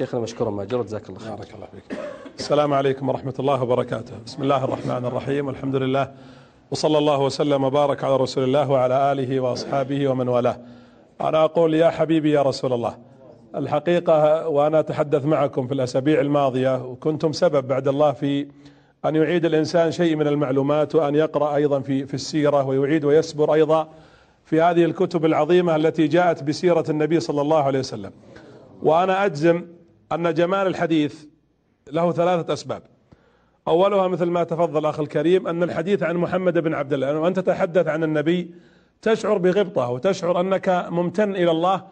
شيخنا مشكورا ماجور جزاك الله خير. بارك الله فيك. السلام عليكم ورحمة الله وبركاته. بسم الله الرحمن الرحيم والحمد لله. وصلى الله وسلم وبارك على رسول الله وعلى آله وأصحابه ومن والاه. أنا أقول يا حبيبي يا رسول الله الحقيقة وأنا أتحدث معكم في الأسابيع الماضية وكنتم سبب بعد الله في أن يعيد الإنسان شيء من المعلومات وأن يقرأ أيضا في في السيرة ويعيد ويسبر أيضا في هذه الكتب العظيمة التي جاءت بسيرة النبي صلى الله عليه وسلم. وأنا أجزم أن جمال الحديث له ثلاثة أسباب. أولها مثل ما تفضل أخ الكريم أن الحديث عن محمد بن عبد الله وأنت تتحدث عن النبي تشعر بغبطة وتشعر أنك ممتن إلى الله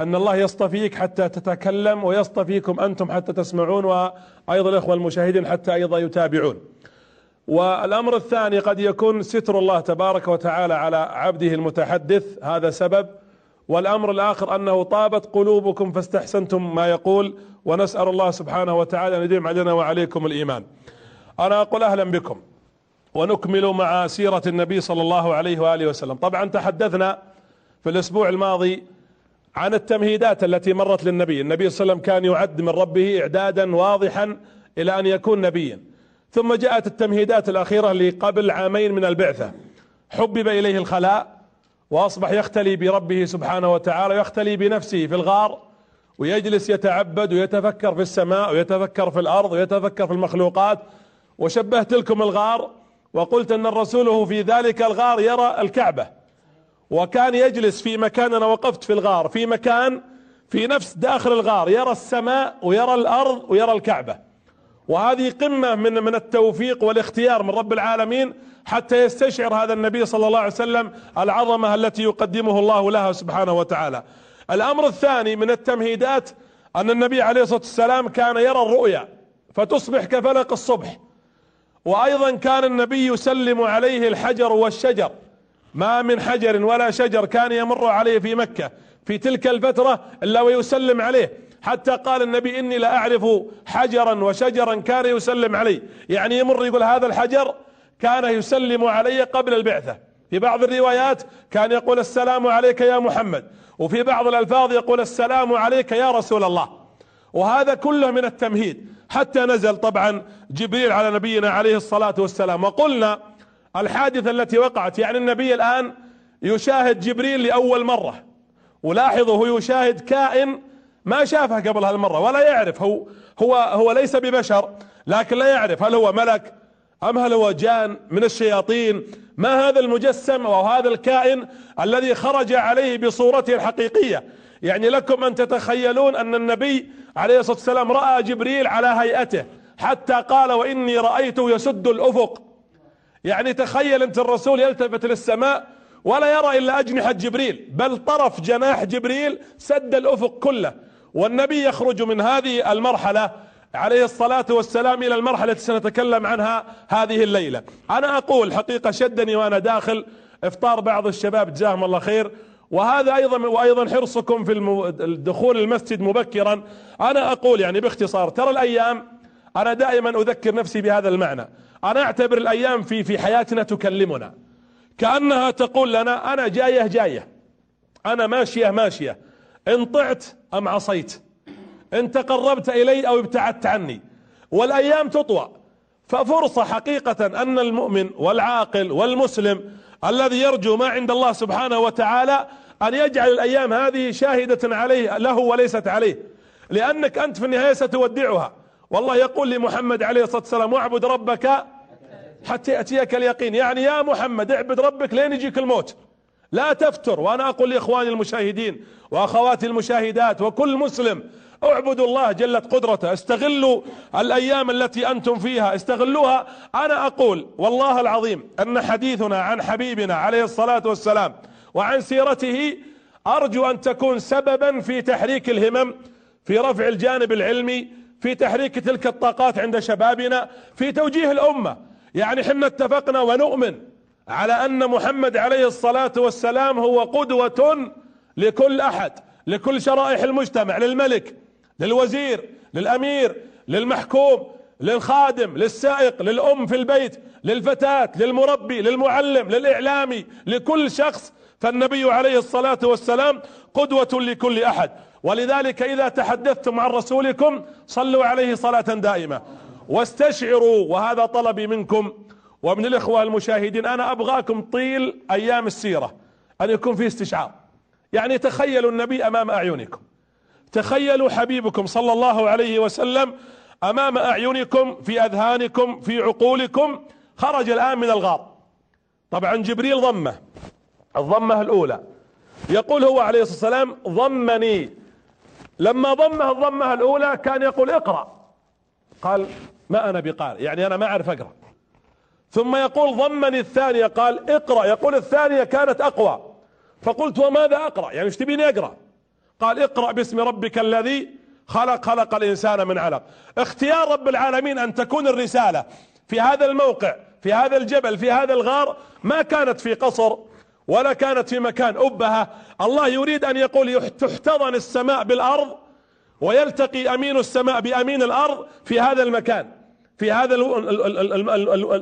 أن الله يصطفيك حتى تتكلم ويصطفيكم أنتم حتى تسمعون وأيضا الأخوة المشاهدين حتى أيضا يتابعون. والأمر الثاني قد يكون ستر الله تبارك وتعالى على عبده المتحدث هذا سبب. والأمر الآخر أنه طابت قلوبكم فاستحسنتم ما يقول. ونسأل الله سبحانه وتعالى أن يديم علينا وعليكم الإيمان. أنا أقول أهلا بكم ونكمل مع سيرة النبي صلى الله عليه وآله وسلم. طبعا تحدثنا في الأسبوع الماضي عن التمهيدات التي مرت للنبي. النبي صلى الله عليه وسلم كان يعد من ربه إعدادا واضحا إلى أن يكون نبيا. ثم جاءت التمهيدات الأخيرة لقبل عامين من البعثة. حبب إليه الخلاء وأصبح يختلي بربه سبحانه وتعالى ويختلي بنفسه في الغار. ويجلس يتعبد ويتفكر في السماء ويتفكر في الأرض ويتفكر في المخلوقات. وشبهت لكم الغار وقلت أن الرسول في ذلك الغار يرى الكعبة. وكان يجلس في مكان أنا وقفت في الغار في مكان في نفس داخل الغار يرى السماء ويرى الأرض ويرى الكعبة. وهذه قمة من من التوفيق والاختيار من رب العالمين حتى يستشعر هذا النبي صلى الله عليه وسلم العظمة التي يقدمه الله لها سبحانه وتعالى. الأمر الثاني من التمهيدات أن النبي عليه الصلاة والسلام كان يرى الرؤيا فتصبح كفلق الصبح. وأيضا كان النبي يسلم عليه الحجر والشجر. ما من حجر ولا شجر كان يمر عليه في مكة في تلك الفترة إلا ويسلم عليه. حتى قال النبي إني لا أعرف حجرا وشجرا كان يسلم علي. يعني يمر يقول هذا الحجر كان يسلم علي قبل البعثة. في بعض الروايات كان يقول السلام عليك يا محمد وفي بعض الألفاظ يقول السلام عليك يا رسول الله. وهذا كله من التمهيد حتى نزل طبعا جبريل على نبينا عليه الصلاة والسلام وقلنا الحادثة التي وقعت يعني النبي الآن يشاهد جبريل لأول مرة ولاحظوا هو يشاهد كائن ما شافه قبل هالمرة ولا يعرف هو هو هو ليس ببشر لكن لا يعرف هل هو ملك أم هل هو جان من الشياطين؟ ما هذا المجسم أو هذا الكائن الذي خرج عليه بصورته الحقيقية؟ يعني لكم أن تتخيلون أن النبي عليه الصلاة والسلام رأى جبريل على هيئته حتى قال وإني رأيته يسد الأفق. يعني تخيل أنت الرسول يلتفت للسماء ولا يرى إلا أجنحة جبريل بل طرف جناح جبريل سد الأفق كله. والنبي يخرج من هذه المرحلة عليه الصلاة والسلام إلى المرحلة التي سنتكلم عنها هذه الليلة. أنا أقول حقيقة شدني وأنا داخل إفطار بعض الشباب جزاهم الله خير. وهذا أيضا وأيضا حرصكم في الدخول المسجد مبكرا. أنا أقول يعني باختصار ترى الأيام أنا دائما أذكر نفسي بهذا المعنى. أنا أعتبر الأيام في في حياتنا تكلمنا. كأنها تقول لنا أنا جاية جاية. أنا ماشية ماشية. إن طعت أم عصيت. إن تقربت إلي أو ابتعدت عني. والأيام تطوى. ففرصة حقيقة أن المؤمن والعاقل والمسلم الذي يرجو ما عند الله سبحانه وتعالى أن يجعل الأيام هذه شاهدة عليه له وليست عليه. لأنك أنت في النهاية ستودعها. والله يقول لمحمد عليه الصلاة والسلام واعبد ربك حتى يأتيك اليقين. يعني يا محمد اعبد ربك لين يجيك الموت. لا تفتر. وأنا أقول لإخواني المشاهدين وأخواتي المشاهدات وكل مسلم اعبدوا الله جلت قدرته. استغلوا الأيام التي أنتم فيها. استغلوها. أنا أقول والله العظيم أن حديثنا عن حبيبنا عليه الصلاة والسلام وعن سيرته أرجو أن تكون سببا في تحريك الهمم في رفع الجانب العلمي في تحريك تلك الطاقات عند شبابنا في توجيه الأمة. يعني حنا اتفقنا ونؤمن على أن محمد عليه الصلاة والسلام هو قدوة لكل أحد لكل شرائح المجتمع للملك للوزير للأمير للمحكوم للخادم للسائق للأم في البيت للفتاة للمربي للمعلم للإعلامي لكل شخص. فالنبي عليه الصلاة والسلام قدوة لكل أحد. ولذلك إذا تحدثتم عن رسولكم صلوا عليه صلاة دائمة. واستشعروا وهذا طلبي منكم. ومن الإخوة المشاهدين أنا أبغاكم طيل أيام السيرة أن يكون في استشعار. يعني تخيلوا النبي أمام أعينكم. تخيلوا حبيبكم صلى الله عليه وسلم أمام أعينكم في أذهانكم في عقولكم خرج الآن من الغار. طبعا جبريل ضمه الضمة الأولى. يقول هو عليه الصلاة والسلام ضمني. لما ضمه الضمة الأولى كان يقول اقرأ. قال ما أنا بقارئ يعني أنا ما أعرف أقرأ. ثم يقول ضمني الثانية. قال اقرأ. يقول الثانية كانت أقوى. فقلت وماذا أقرأ؟ يعني إيش تبيني أقرأ؟ قال اقرأ باسم ربك الذي خلق خلق الإنسان من علق. اختيار رب العالمين أن تكون الرسالة في هذا الموقع في هذا الجبل في هذا الغار ما كانت في قصر ولا كانت في مكان. أبهة الله يريد أن يقول تحتضن السماء بالأرض ويلتقي أمين السماء بأمين الأرض في هذا المكان في هذا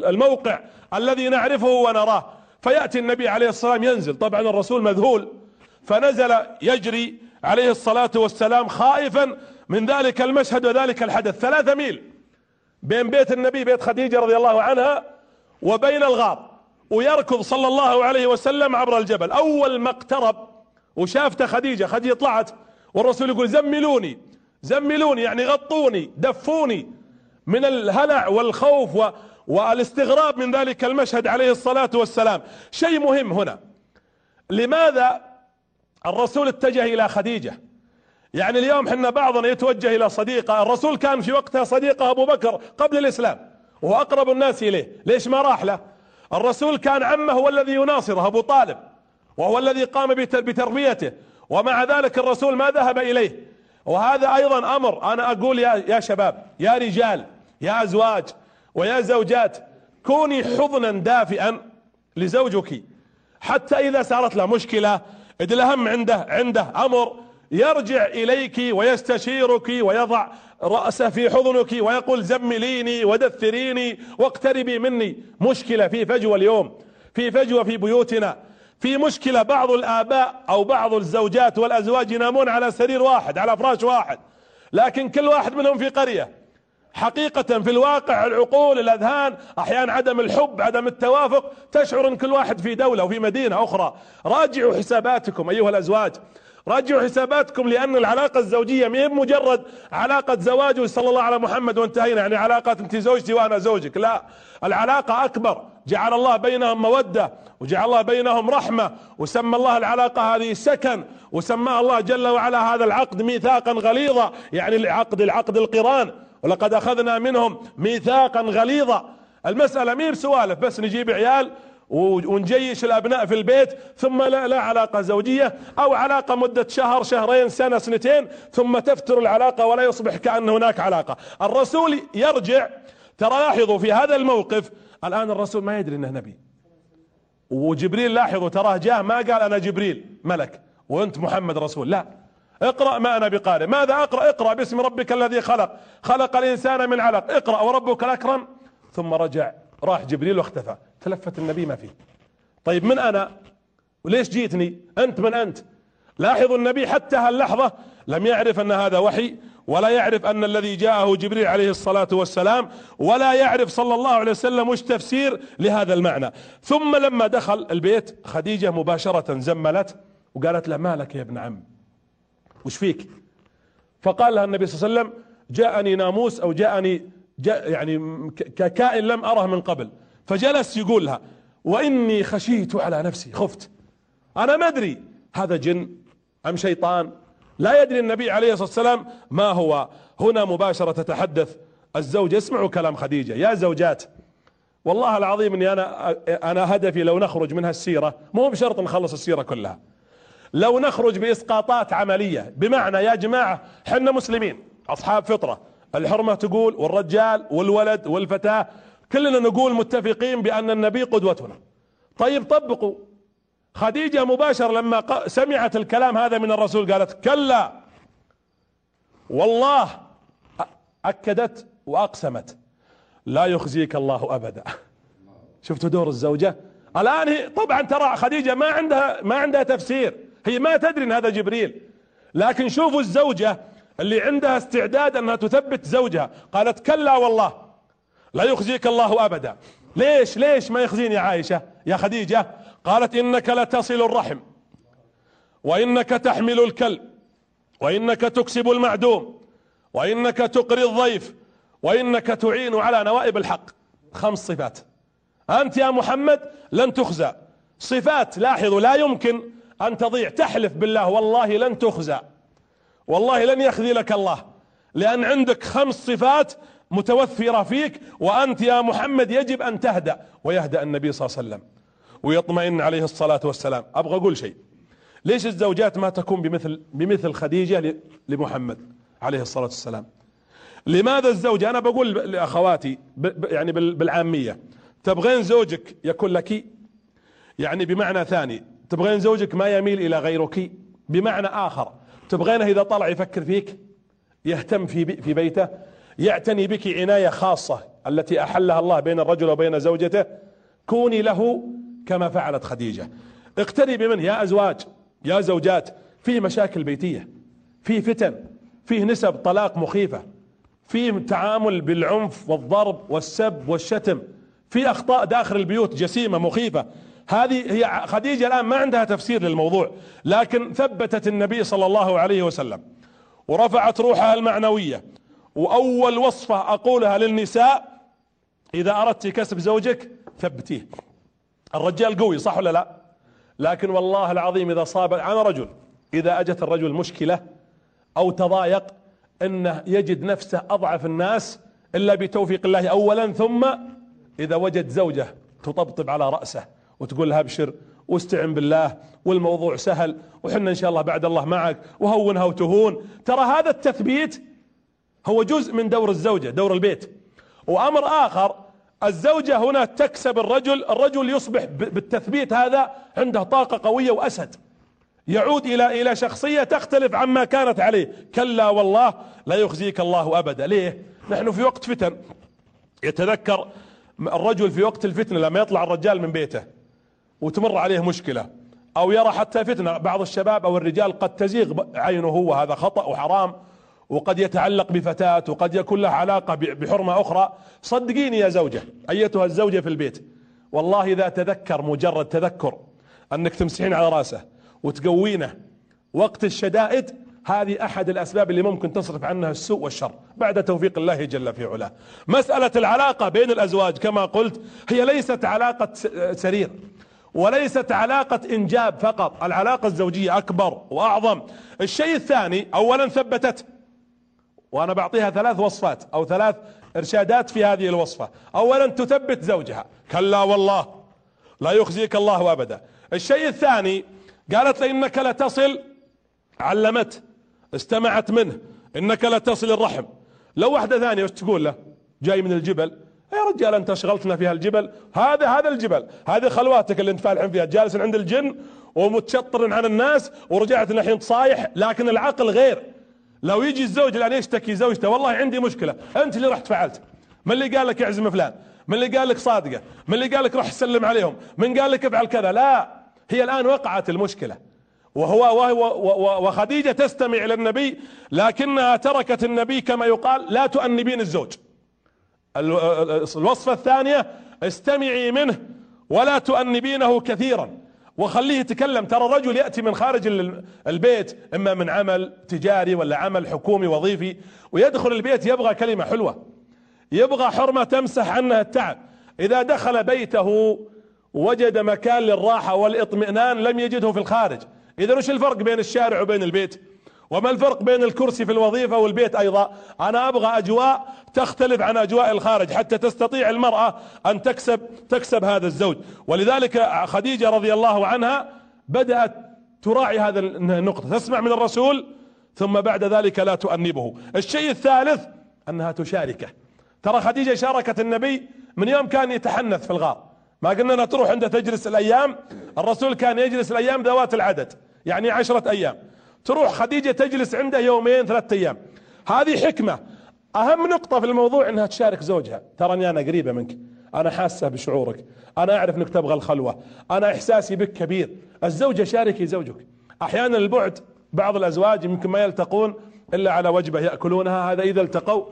الموقع الذي نعرفه ونراه. فيأتي النبي عليه الصلاة والسلام ينزل. طبعا الرسول مذهول فنزل يجري عليه الصلاة والسلام خائفا من ذلك المشهد وذلك الحدث. ثلاثة ميل بين بيت النبي بيت خديجة رضي الله عنها وبين الغار ويركض صلى الله عليه وسلم عبر الجبل. أول ما اقترب وشافته خديجة خديجة طلعت والرسول يقول زملوني زملوني يعني غطوني دفوني من الهلع والخوف و والاستغراب من ذلك المشهد عليه الصلاة والسلام. شيء مهم هنا. لماذا الرسول اتجه إلى خديجة. يعني اليوم حنا بعضنا يتوجه إلى صديقة. الرسول كان في وقتها صديقة أبو بكر قبل الإسلام وهو أقرب الناس إليه. ليش ما راح له؟ الرسول كان عمه هو الذي يناصره أبو طالب وهو الذي قام بتربيته. ومع ذلك الرسول ما ذهب إليه. وهذا أيضا أمر. أنا أقول يا يا شباب يا رجال يا أزواج ويا زوجات كوني حضنا دافئا لزوجك. حتى إذا صارت له مشكلة إذ الأهم عنده عنده أمر يرجع إليك ويستشيرك ويضع رأسه في حضنك ويقول زمليني ودثريني واقتربي مني. مشكلة في فجوة اليوم في فجوة في بيوتنا في مشكلة بعض الآباء أو بعض الزوجات والأزواج ينامون على سرير واحد على فراش واحد لكن كل واحد منهم في قرية. حقيقة في الواقع العقول الأذهان أحيانا عدم الحب عدم التوافق تشعر أن كل واحد في دولة وفي مدينة أخرى. راجعوا حساباتكم أيها الأزواج. راجعوا حساباتكم لأن العلاقة الزوجية ما مجرد علاقة زواج صلى الله على محمد وانتهينا. يعني علاقة أنت زوجتي وأنا زوجك. لا العلاقة أكبر. جعل الله بينهم مودة وجعل الله بينهم رحمة وسمى الله العلاقة هذه سكن وسماها الله جل وعلا هذا العقد ميثاقا غليظا. يعني العقد العقد القران. ولقد أخذنا منهم ميثاقا غليظا. المسألة مير سوالف بس نجيب عيال ونجيش الأبناء في البيت ثم لا, لا علاقة زوجية أو علاقة مدة شهر شهرين سنة سنتين ثم تفتر العلاقة ولا يصبح كأن هناك علاقة. الرسول يرجع. ترى لاحظوا في هذا الموقف الآن الرسول ما يدري إنه نبي. وجبريل لاحظوا تراه جاء ما قال أنا جبريل ملك. وأنت محمد رسول. لا. اقرأ ما أنا بقارئ. ماذا أقرأ؟ اقرأ باسم ربك الذي خلق. خلق الإنسان من علق. اقرأ وربك الأكرم. ثم رجع. راح جبريل واختفى. تلفت النبي ما فيه. طيب من أنا؟ وليش جيتني؟ أنت من أنت. لاحظوا النبي حتى هاللحظة لم يعرف أن هذا وحي ولا يعرف أن الذي جاءه جبريل عليه الصلاة والسلام ولا يعرف صلى الله عليه وسلم وش تفسير لهذا المعنى. ثم لما دخل البيت خديجة مباشرة زملت وقالت له مالك يا ابن عم؟ وش فيك؟ فقال لها النبي صلى الله عليه وسلم جاءني ناموس أو جاءني جاء يعني ككائن لم أره من قبل. فجلس يقول لها وإني خشيت على نفسي خفت. أنا ما أدري هذا جن أم شيطان؟ لا يدري النبي عليه الصلاة والسلام ما هو. هنا مباشرة تتحدث الزوج اسمعوا كلام خديجة. يا زوجات والله العظيم إني أنا أنا هدفي لو نخرج من هالسيرة مو بشرط نخلص السيرة كلها. لو نخرج بإسقاطات عملية بمعنى يا جماعة حنا مسلمين أصحاب فطرة الحرمة تقول والرجال والولد والفتاة كلنا نقول متفقين بأن النبي قدوتنا. طيب طبقوا. خديجة مباشر لما سمعت الكلام هذا من الرسول قالت كلا. والله أكدت وأقسمت. لا يخزيك الله أبدا. شفتوا دور الزوجة؟ الآن طبعا ترى خديجة ما عندها ما عندها تفسير. هي ما تدري إن هذا جبريل. لكن شوفوا الزوجة اللي عندها استعداد أنها تثبت زوجها. قالت كلا والله لا يخزيك الله أبدا. ليش؟ ليش ما يخزيني يا عائشة؟ يا خديجة قالت إنك لتصل الرحم وإنك تحمل الكلب وإنك تكسب المعدوم وإنك تقري الضيف وإنك تعين على نوائب الحق. خمس صفات. أنت يا محمد لن تخزى. صفات لاحظوا لا يمكن أن تضيع تحلف بالله والله لن تخزى. والله لن يخذلك الله. لأن عندك خمس صفات متوفرة فيك وأنت يا محمد يجب أن تهدأ. ويهدأ النبي صلى الله عليه وسلم. ويطمئن عليه الصلاة والسلام. أبغى أقول شيء. ليش الزوجات ما تكون بمثل بمثل خديجة لمحمد عليه الصلاة والسلام؟ لماذا الزوجة أنا بقول لأخواتي يعني بالعامية. تبغين زوجك يكون لك يعني بمعنى ثاني تبغين زوجك ما يميل إلى غيرك؟ بمعنى آخر تبغينه إذا طلع يفكر فيك يهتم في في بيته يعتني بك عناية خاصة التي أحلها الله بين الرجل وبين زوجته كوني له كما فعلت خديجة. اقتربي منه يا أزواج يا زوجات. فيه مشاكل بيتية فيه فتن فيه نسب طلاق مخيفة فيه تعامل بالعنف والضرب والسب والشتم في أخطاء داخل البيوت جسيمة مخيفة. هذه هي خديجة الآن ما عندها تفسير للموضوع لكن ثبتت النبي صلى الله عليه وسلم ورفعت روحها المعنوية وأول وصفة أقولها للنساء إذا أردت كسب زوجك ثبتيه. الرجال قوي صح ولا لا؟ لكن والله العظيم إذا صاب أنا رجل إذا أجت الرجل مشكلة أو تضايق إنه يجد نفسه أضعف الناس إلا بتوفيق الله اولا ثم إذا وجد زوجة تطبطب على رأسه. وتقول له ابشر واستعن بالله والموضوع سهل وحنا إن شاء الله بعد الله معك. وهونها وتهون. ترى هذا التثبيت هو جزء من دور الزوجة دور البيت. وأمر آخر الزوجة هنا تكسب الرجل الرجل يصبح بالتثبيت هذا عنده طاقة قوية وأسد. يعود إلى إلى شخصية تختلف عما كانت عليه. كلا والله لا يخزيك الله أبدا. ليه؟ نحن في وقت فتن. يتذكر الرجل في وقت الفتنة لما يطلع الرجال من بيته. وتمر عليه مشكلة. أو يرى حتى فتنة. بعض الشباب أو الرجال قد تزيغ عينه هو هذا خطأ وحرام وقد يتعلق بفتاة وقد يكون له علاقة بحرمة أخرى. صدقيني يا زوجة أيتها الزوجة في البيت. والله إذا تذكر مجرد تذكر أنك تمسحين على رأسه وتقوينه وقت الشدائد هذه أحد الأسباب اللي ممكن تصرف عنها السوء والشر. بعد توفيق الله جل في علاه. مسألة العلاقة بين الأزواج كما قلت هي ليست علاقة سرير. وليست علاقة إنجاب فقط العلاقة الزوجية أكبر وأعظم. الشيء الثاني اولا ثبتت وأنا بعطيها ثلاث وصفات أو ثلاث إرشادات في هذه الوصفة. اولا تثبت زوجها. كلا والله لا يخزيك الله ابدا. الشيء الثاني قالت له إنك لتصل علمت استمعت منه إنك لتصل الرحم. لو واحدة ثانية وش تقول له؟ جاي من الجبل يا رجال أنت شغلتنا في هالجبل؟ هذا هذا الجبل. هذه خلواتك اللي انت فالحين فيها. جالس عند الجن ومتشطر عن الناس ورجعت الحين صايح لكن العقل غير. لو يجي الزوج الآن يشتكي زوجته والله عندي مشكلة. أنت اللي رحت فعلت. من اللي قال لك اعزم فلان؟ من اللي قال لك صادقة؟ من اللي قال لك روح سلم عليهم؟ من قال لك افعل كذا؟ لا. هي الآن وقعت المشكلة. وهو وهو وخديجة تستمع إلى النبي لكنها تركت النبي كما يقال لا تؤنبين الزوج. الوصفة الثانية استمعي منه ولا تؤنبينه كثيرا. وخليه يتكلم. ترى الرجل يأتي من خارج البيت إما من عمل تجاري ولا عمل حكومي وظيفي ويدخل البيت يبغى كلمة حلوة. يبغى حرمة تمسح عنها التعب. إذا دخل بيته وجد مكان للراحة والإطمئنان لم يجده في الخارج. إذا وش الفرق بين الشارع وبين البيت؟ وما الفرق بين الكرسي في الوظيفة والبيت أيضا؟ أنا أبغى أجواء تختلف عن أجواء الخارج حتى تستطيع المرأة أن تكسب تكسب هذا الزوج. ولذلك خديجة رضي الله عنها بدأت تراعي هذا النقطة. تسمع من الرسول ثم بعد ذلك لا تؤنبه. الشيء الثالث أنها تشاركه. ترى خديجة شاركت النبي من يوم كان يتحنث في الغار. ما قلنا أنها تروح عنده تجلس الأيام الرسول كان يجلس الأيام ذوات العدد يعني عشرة أيام. تروح خديجة تجلس عنده يومين ثلاثة أيام. هذه حكمة. أهم نقطة في الموضوع إنها تشارك زوجها. تراني أنا قريبة منك. أنا حاسة بشعورك. أنا أعرف إنك تبغى الخلوة. أنا إحساسي بك كبير. الزوجة شاركي زوجك. أحيانا البعد بعض الأزواج يمكن ما يلتقون إلا على وجبة يأكلونها. هذا إذا التقوا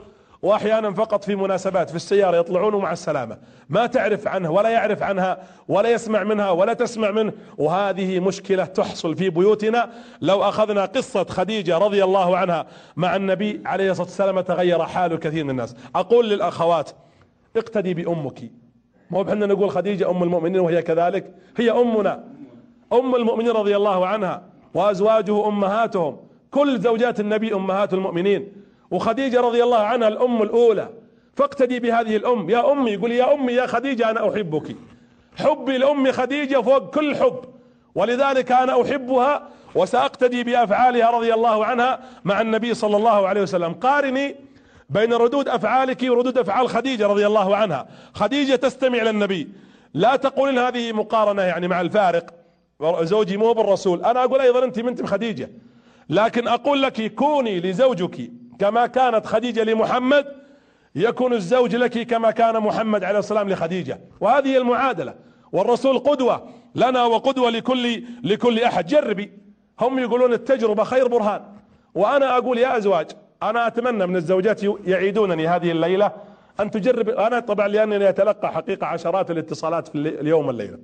وأحيانا فقط في مناسبات في السيارة يطلعون مع السلامة. ما تعرف عنه ولا يعرف عنها ولا يسمع منها ولا تسمع منه. وهذه مشكلة تحصل في بيوتنا. لو أخذنا قصة خديجة رضي الله عنها مع النبي عليه الصلاة والسلام تغير حال كثير من الناس. أقول للأخوات اقتدي بأمك. مو بحنا نقول خديجة أم المؤمنين وهي كذلك. هي أمنا. أم المؤمنين رضي الله عنها وأزواجه أمهاتهم. كل زوجات النبي أمهات المؤمنين. وخديجة رضي الله عنها الأم الأولى. فاقتدي بهذه الأم. يا أمي يقول يا أمي يا خديجة أنا أحبك. حبي لامي خديجة فوق كل حب. ولذلك أنا أحبها وسأقتدي بأفعالها رضي الله عنها مع النبي صلى الله عليه وسلم. قارني بين ردود أفعالك وردود أفعال خديجة رضي الله عنها. خديجة تستمع للنبي لا تقولين هذه مقارنة يعني مع الفارق. زوجي مو بالرسول. أنا أقول أيضا أنت بنت خديجة. لكن أقول لك كوني لزوجك كما كانت خديجة لمحمد يكون الزوج لك كما كان محمد عليه السلام لخديجة. وهذه المعادلة. والرسول قدوة لنا وقدوة لكل لكل أحد. جربي. هم يقولون التجربة خير برهان. وأنا أقول يا أزواج أنا أتمنى من الزوجات يعيدونني هذه الليلة أن تجرب. أنا طبعا لأنني أتلقى حقيقة عشرات الاتصالات في اليوم والليلة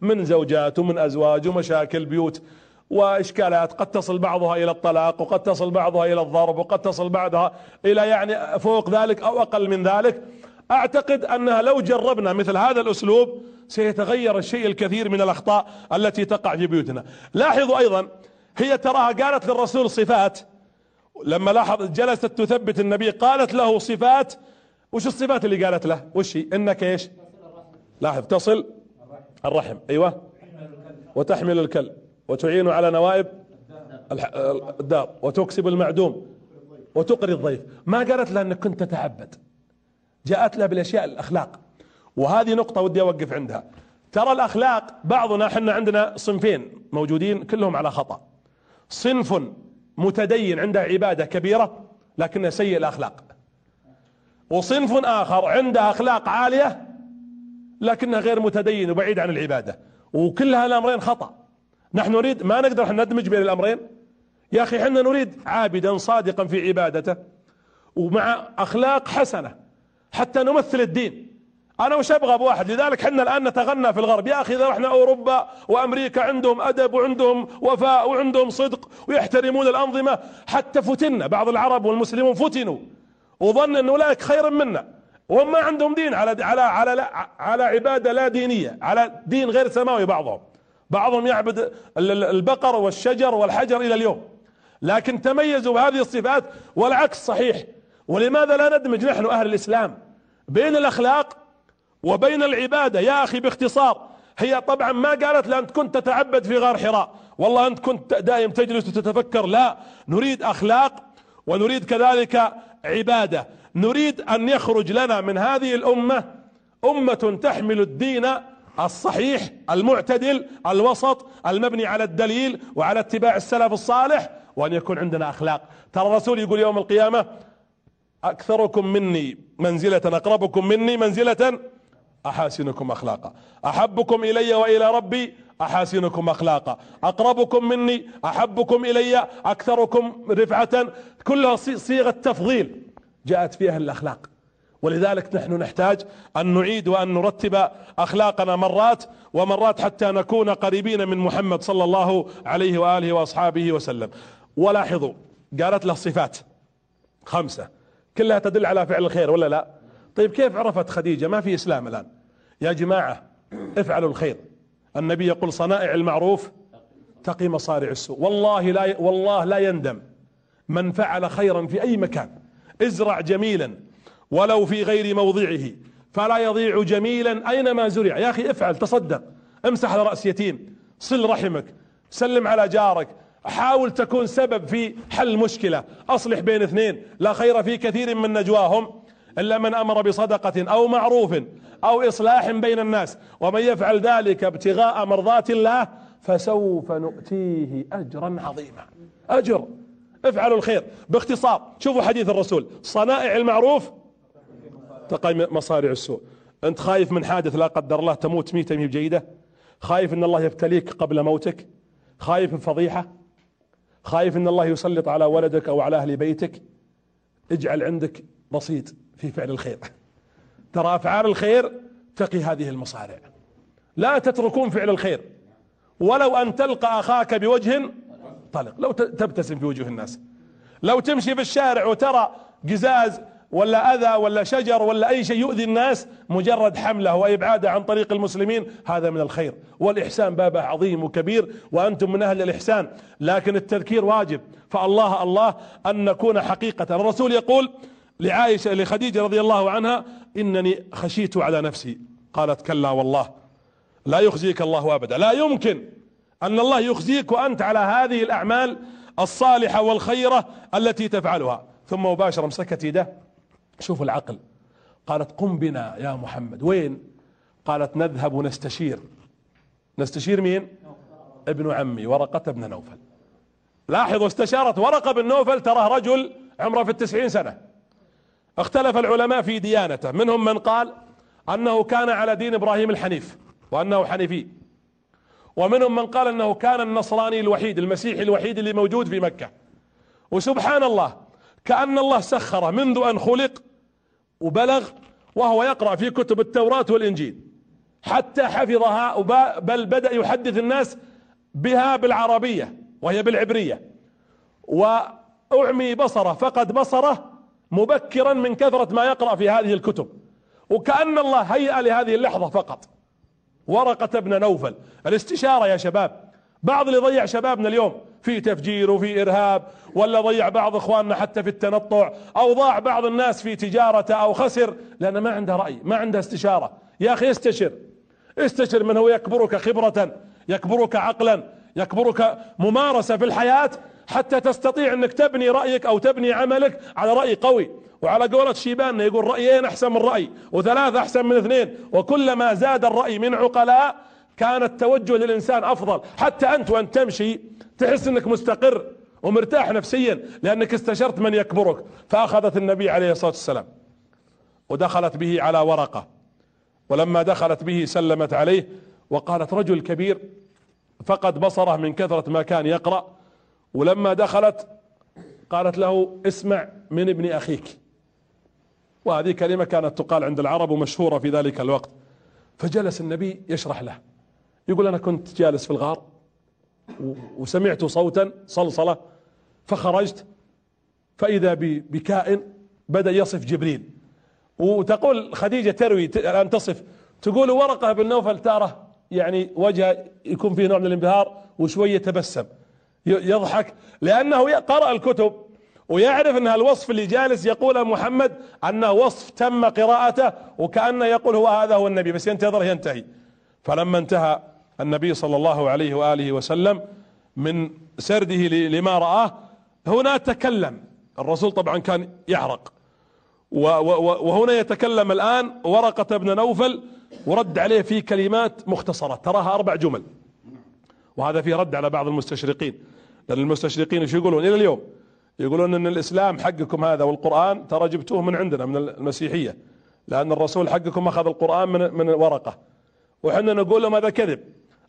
من زوجات ومن أزواج ومشاكل بيوت. وإشكالات. قد تصل بعضها إلى الطلاق وقد تصل بعضها إلى الضرب وقد تصل بعضها إلى يعني فوق ذلك أو أقل من ذلك. أعتقد أنها لو جربنا مثل هذا الأسلوب سيتغير الشيء الكثير من الأخطاء التي تقع في بيوتنا. لاحظوا أيضا هي تراها قالت للرسول صفات. لما لاحظ جلست تثبت النبي قالت له صفات. وش الصفات اللي قالت له؟ وش هي؟ إنك إيش؟ لاحظ تصل الرحم. أيوه. وتحمل الكلب. وتعين على نوائب الدار وتكسب المعدوم وتقري الضيف. ما قالت له إنك كنت تتعبد. جاءت له بالأشياء الأخلاق. وهذه نقطة ودي أوقف عندها. ترى الأخلاق بعضنا إحنا عندنا صنفين موجودين كلهم على خطأ. صنف متدين عنده عبادة كبيرة لكنه سيء الأخلاق. وصنف آخر عنده أخلاق عالية لكنه غير متدين وبعيد عن العبادة. وكل هالامرين خطأ. نحن نريد ما نقدر ندمج بين الأمرين. يا أخي إحنا نريد عابدا صادقا في عبادته ومع أخلاق حسنة حتى نمثل الدين. أنا وش أبغى بواحد لذلك إحنا الآن نتغنى في الغرب. يا أخي إذا رحنا أوروبا وأمريكا عندهم أدب وعندهم وفاء وعندهم صدق ويحترمون الأنظمة حتى فتنا. بعض العرب والمسلمون فتنوا وظن أن أولئك خير منا. وهم ما عندهم دين على على على على عبادة لا دينية على دين غير سماوي بعضهم. بعضهم يعبد البقر والشجر والحجر إلى اليوم. لكن تميزوا بهذه الصفات والعكس صحيح. ولماذا لا ندمج نحن أهل الإسلام بين الأخلاق وبين العبادة؟ يا أخي باختصار هي طبعا ما قالت لأنت كنت تتعبد في غار حراء. والله أنت كنت دائم تجلس وتتفكر. لا نريد أخلاق ونريد كذلك عبادة. نريد أن يخرج لنا من هذه الأمة أمة تحمل الدين الصحيح المعتدل الوسط المبني على الدليل وعلى اتباع السلف الصالح وأن يكون عندنا أخلاق. ترى الرسول يقول يوم القيامة أكثركم مني منزلة أقربكم مني منزلة أحاسنكم أخلاقا. أحبكم إلي وإلى ربي أحاسنكم أخلاقا. أقربكم مني أحبكم إلي أكثركم رفعة. كلها صيغة تفضيل جاءت فيها الأخلاق. ولذلك نحن نحتاج أن نعيد وأن نرتب أخلاقنا مرات ومرات حتى نكون قريبين من محمد صلى الله عليه وآله وأصحابه وسلم. ولاحظوا قالت له صفات خمسة. كلها تدل على فعل الخير ولا لا؟ طيب كيف عرفت خديجة؟ ما في إسلام الآن. يا جماعة افعلوا الخير. النبي يقول صنائع المعروف تقي مصارع السوء. والله لا والله لا يندم من فعل خيرا في أي مكان. ازرع جميلا. ولو في غير موضعه فلا يضيع جميلا أينما زرع. يا أخي افعل تصدق. امسح على رأس يتيم. صل رحمك. سلم على جارك. حاول تكون سبب في حل مشكلة. أصلح بين اثنين. لا خير في كثير من نجواهم إلا من أمر بصدقة أو معروف أو إصلاح بين الناس. ومن يفعل ذلك ابتغاء مرضات الله فسوف نؤتيه اجرا عظيما. أجر. افعلوا الخير. باختصار شوفوا حديث الرسول. صنائع المعروف تقي مصارع السوء. أنت خايف من حادث لا قدر الله تموت ميتة جيدة؟ خايف إن الله يبتليك قبل موتك؟ خايف من فضيحة؟ خايف إن الله يسلط على ولدك أو على أهل بيتك؟ اجعل عندك رصيد في فعل الخير. ترى أفعال الخير تقي هذه المصارع. لا تتركون فعل الخير. ولو أن تلقى أخاك بوجه طلق. لو تبتسم في وجوه الناس. لو تمشي في الشارع وترى قزاز ولا أذى ولا شجر ولا أي شيء يؤذي الناس مجرد حملة وابعاده عن طريق المسلمين هذا من الخير. والإحسان بابه عظيم وكبير وأنتم من أهل الإحسان لكن التذكير واجب. فالله الله أن نكون حقيقة. الرسول يقول لعائشة لخديجة رضي الله عنها إنني خشيت على نفسي. قالت كلا والله لا يخزيك الله أبدا. لا يمكن أن الله يخزيك وأنت على هذه الأعمال الصالحة والخيرة التي تفعلها. ثم مباشرة مسكت يده. شوف العقل. قالت قم بنا يا محمد. وين؟ قالت نذهب نستشير نستشير مين؟ ابن عمي ورقة بن نوفل. لاحظوا استشارت ورقة بن نوفل تراه رجل عمره في التسعين سنة. اختلف العلماء في ديانته. منهم من قال أنه كان على دين إبراهيم الحنيف وأنه حنيفي. ومنهم من قال أنه كان النصراني الوحيد المسيحي الوحيد اللي موجود في مكة. وسبحان الله كأن الله سخره منذ أن خلق وبلغ وهو يقرأ في كتب التوراة والإنجيل. حتى حفظها بل بدأ يحدث الناس بها بالعربية وهي بالعبرية. وأعمي بصره فقد بصره مبكرا من كثرة ما يقرأ في هذه الكتب. وكأن الله هيأ لهذه اللحظة فقط. ورقة ابن نوفل. الاستشارة يا شباب. بعض اللي ضيع شبابنا اليوم. في تفجير وفي إرهاب ولا ضيع بعض إخواننا حتى في التنطع أو ضاع بعض الناس في تجارته أو خسر. لأنه ما عنده رأي ما عنده استشارة. يا أخي استشر. استشر من هو يكبرك خبرة يكبرك عقلا يكبرك ممارسة في الحياة حتى تستطيع أنك تبني رأيك أو تبني عملك على رأي قوي. وعلى قولة شيبان يقول رأيين أحسن من رأي وثلاثة أحسن من اثنين. وكلما زاد الرأي من عقلاء كان التوجه للإنسان أفضل. حتى أنت وأنت تمشي تحس أنك مستقر ومرتاح نفسيا لأنك استشرت من يكبرك. فأخذت النبي عليه الصلاة والسلام ودخلت به على ورقة. ولما دخلت به سلمت عليه وقالت رجل كبير فقد بصره من كثرة ما كان يقرأ. ولما دخلت قالت له اسمع من ابن أخيك. وهذه كلمة كانت تقال عند العرب ومشهورة في ذلك الوقت. فجلس النبي يشرح له. يقول أنا كنت جالس في الغار. وسمعت صوتا صلصلة فخرجت فإذا بكائن بدأ يصف جبريل. وتقول خديجة تروي الان تصف تقول ورقة بن نوفل تاره يعني وجهه يكون فيه نوع من الانبهار وشوية تبسم يضحك لأنه قرأ الكتب ويعرف أن الوصف اللي جالس يقوله محمد انه وصف تم قراءته وكأنه يقول هو هذا هو النبي بس ينتظر ينتهي. فلما انتهى النبي صلى الله عليه وآله وسلم من سرده لما رآه هنا تكلم. الرسول طبعا كان يعرق. وهنا يتكلم الآن ورقة بن نوفل ورد عليه في كلمات مختصرة. تراها أربع جمل. وهذا في رد على بعض المستشرقين. لأن المستشرقين إيش يقولون؟ إلى اليوم يقولون أن الإسلام حقكم هذا والقرآن ترى جبتوه من عندنا من المسيحية. لأن الرسول حقكم أخذ القرآن من من ورقة. وحنا نقول لهم هذا كذب.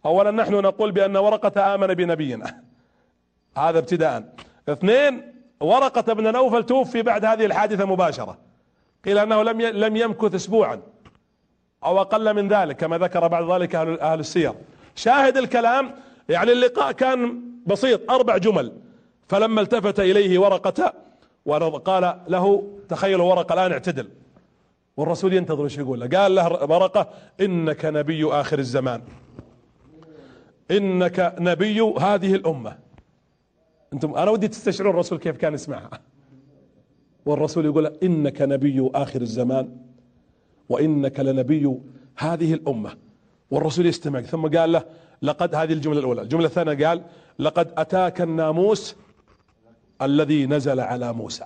اولا نحن نقول بأن ورقة آمن بنبينا. هذا ابتداء اثنين ورقة بن نوفل توفي بعد هذه الحادثة مباشرة. قيل أنه لم لم يمكث اسبوعا أو أقل من ذلك كما ذكر بعد ذلك أهل, أهل السير. شاهد الكلام يعني اللقاء كان بسيط أربع جمل. فلما التفت إليه ورقة وقال له تخيلوا ورقة الآن اعتدل. والرسول ينتظر إيش يقول له؟ قال له ورقة إنك نبي آخر الزمان. إنك نبي هذه الأمة. أنتم أنا ودي تستشعرون الرسول كيف كان يسمعها. والرسول يقول إنك نبي آخر الزمان وإنك لنبي هذه الأمة. والرسول يستمع ثم قال له لقد هذه الجملة الأولى. الجملة الثانية قال لقد أتاك الناموس الذي نزل على موسى.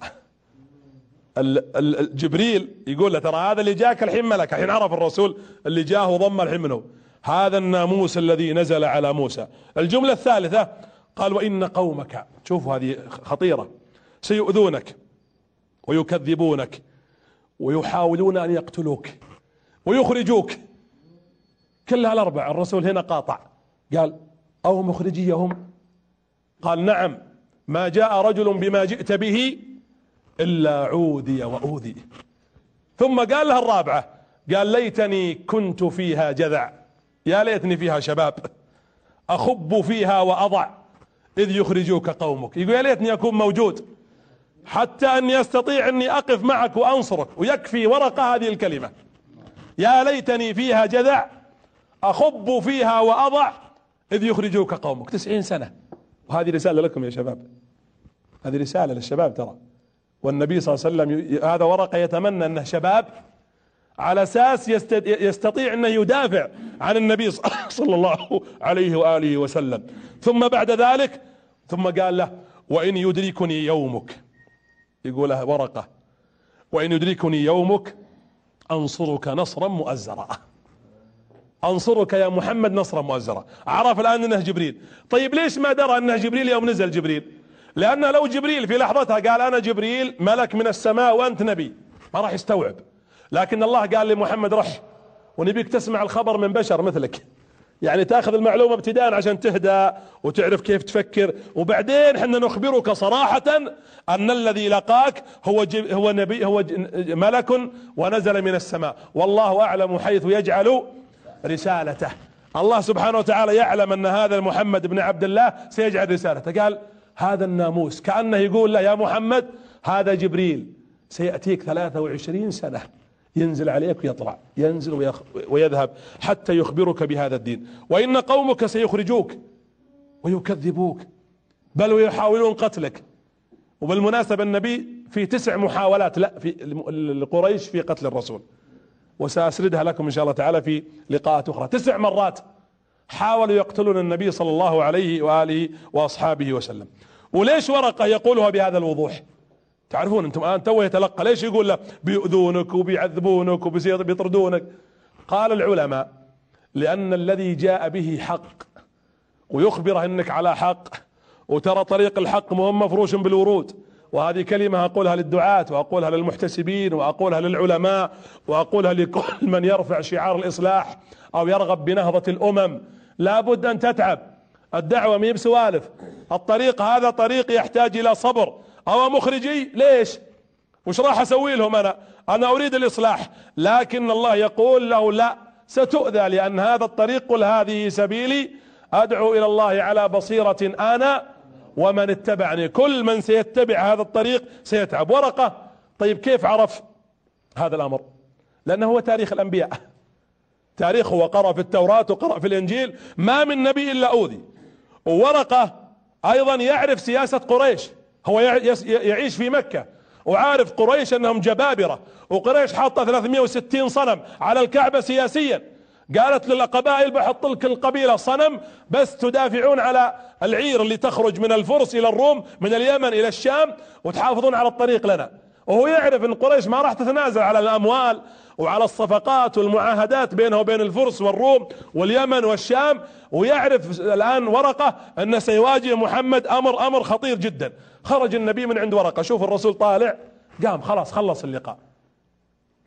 جبريل يقول له ترى هذا اللي جاك الحين ملك. الحين عرف الرسول اللي جاه وضم الحين منه. هذا الناموس الذي نزل على موسى. الجملة الثالثة قال وإن قومك شوفوا هذه خطيرة سيؤذونك ويكذبونك ويحاولون أن يقتلوك ويخرجوك. كلها الأربع الرسول هنا قاطع قال أو مخرجيهم؟ قال نعم ما جاء رجل بما جئت به إلا عودي وأوذي. ثم قال لها الرابعة قال ليتني كنت فيها جذع. يا ليتني فيها شباب أخب فيها وأضع إذ يخرجوك قومك. يقول يا ليتني أكون موجود حتى أني أستطيع أني أقف معك وأنصرك ويكفي ورقة هذه الكلمة. يا ليتني فيها جذع أخب فيها وأضع إذ يخرجوك قومك. تسعين سنة. وهذه رسالة لكم يا شباب. هذه رسالة للشباب ترى. والنبي صلى الله عليه وسلم هذا ورقة يتمنى أنه شباب على أساس يستطيع أنه يدافع عن النبي صلى الله عليه وآله وسلم. ثم بعد ذلك ثم قال له وإن يدركني يومك. يقول ورقة وإن يدركني يومك أنصرك نصرا مؤزرا. أنصرك يا محمد نصرا مؤزرا. عرف الآن أنه جبريل. طيب ليش ما درى أنه جبريل يوم نزل جبريل؟ لأنه لو جبريل في لحظتها قال أنا جبريل ملك من السماء وأنت نبي. ما راح يستوعب. لكن الله قال لمحمد رح ونبيك تسمع الخبر من بشر مثلك. يعني تأخذ المعلومة ابتداء عشان تهدى وتعرف كيف تفكر. وبعدين إحنا نخبرك صراحة أن الذي لقاك هو هو نبي هو ملك ونزل من السماء. والله أعلم حيث يجعل رسالته. الله سبحانه وتعالى يعلم أن هذا محمد بن عبد الله سيجعل رسالته. قال هذا الناموس. كأنه يقول له يا محمد هذا جبريل سيأتيك 23 سنة. ينزل عليك ويطلع ينزل ويذهب حتى يخبرك بهذا الدين. وإن قومك سيخرجوك ويكذبوك بل ويحاولون قتلك. وبالمناسبة النبي في تسع محاولات لا في لقريش في قتل الرسول. وسأسردها لكم إن شاء الله تعالى في لقاءات أخرى. تسع مرات حاولوا يقتلون النبي صلى الله عليه وآله وأصحابه وسلم. وليش ورقة يقولها بهذا الوضوح؟ تعرفون أنتم الآن تو يتلقى ليش يقول له بيؤذونك وبيعذبونك وبيطردونك قال العلماء لأن الذي جاء به حق ويخبره إنك على حق وترى طريق الحق مهم مفروش بالورود. وهذه كلمة أقولها للدعاة وأقولها للمحتسبين وأقولها للعلماء وأقولها لكل من يرفع شعار الإصلاح أو يرغب بنهضة الأمم. لابد أن تتعب. الدعوة مي بسوالف الطريق هذا طريق يحتاج إلى صبر. أو مخرجي؟ ليش؟ وش راح أسوي لهم أنا؟ أنا اريد الاصلاح. لكن الله يقول له لا ستؤذى لأن هذا الطريق قل هذه سبيلي أدعو إلى الله على بصيرة أنا ومن اتبعني. كل من سيتبع هذا الطريق سيتعب. ورقة. طيب كيف عرف هذا الأمر؟ لأنه هو تاريخ الأنبياء. تاريخه وقرأ في التوراة وقرأ في الإنجيل. ما من نبي إلا أوذي. وورقة أيضا يعرف سياسة قريش. هو يعيش في مكة وعارف قريش أنهم جبابرة وقريش حاطة 360 صنم على الكعبة سياسيا. قالت للقبائل بحط لك القبيلة صنم بس تدافعون على العير اللي تخرج من الفرس إلى الروم من اليمن إلى الشام وتحافظون على الطريق لنا. وهو يعرف إن قريش ما راح تتنازل على الأموال وعلى الصفقات والمعاهدات بينه وبين الفرس والروم واليمن والشام ويعرف الآن ورقة انه سيواجه محمد أمر أمر خطير جدا. خرج النبي من عند ورقة. شوف الرسول طالع قام خلاص خلص اللقاء.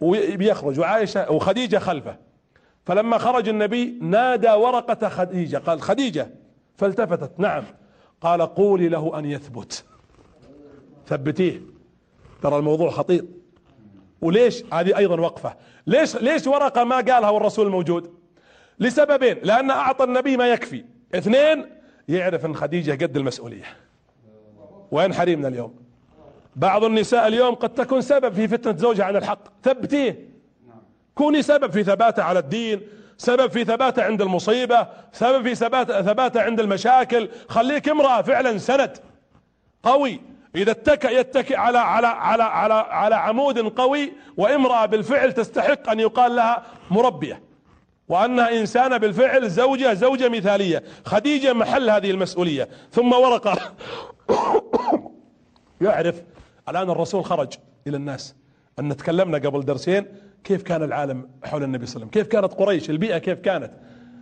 وبيخرج وعائشة وخديجة خلفه. فلما خرج النبي نادى ورقة خديجة قال خديجة فالتفتت. نعم. قال قولي له أن يثبت. ثبتيه. ترى الموضوع خطير. وليش هذه أيضا وقفة؟ ليش ليش ورقة ما قالها والرسول موجود؟ لسببين لأن أعطى النبي ما يكفي. اثنين يعرف إن خديجة قد المسؤولية. وين حريمنا اليوم؟ بعض النساء اليوم قد تكون سبب في فتنة زوجها عن الحق. ثبتيه. كوني سبب في ثباته على الدين سبب في ثباته عند المصيبة سبب في ثبات ثباته عند المشاكل. خليك امرأة فعلا سند قوي. إذا اتكى يتكئ على على على على على عمود قوي وامرأة بالفعل تستحق أن يقال لها مربية وأنها انسانة بالفعل زوجة زوجة مثالية. خديجة محل هذه المسؤولية. ثم ورقة. يعرف الآن الرسول خرج إلى الناس. أن تكلمنا قبل درسين كيف كان العالم حول النبي صلى الله عليه وسلم. كيف كانت قريش؟ البيئة كيف كانت؟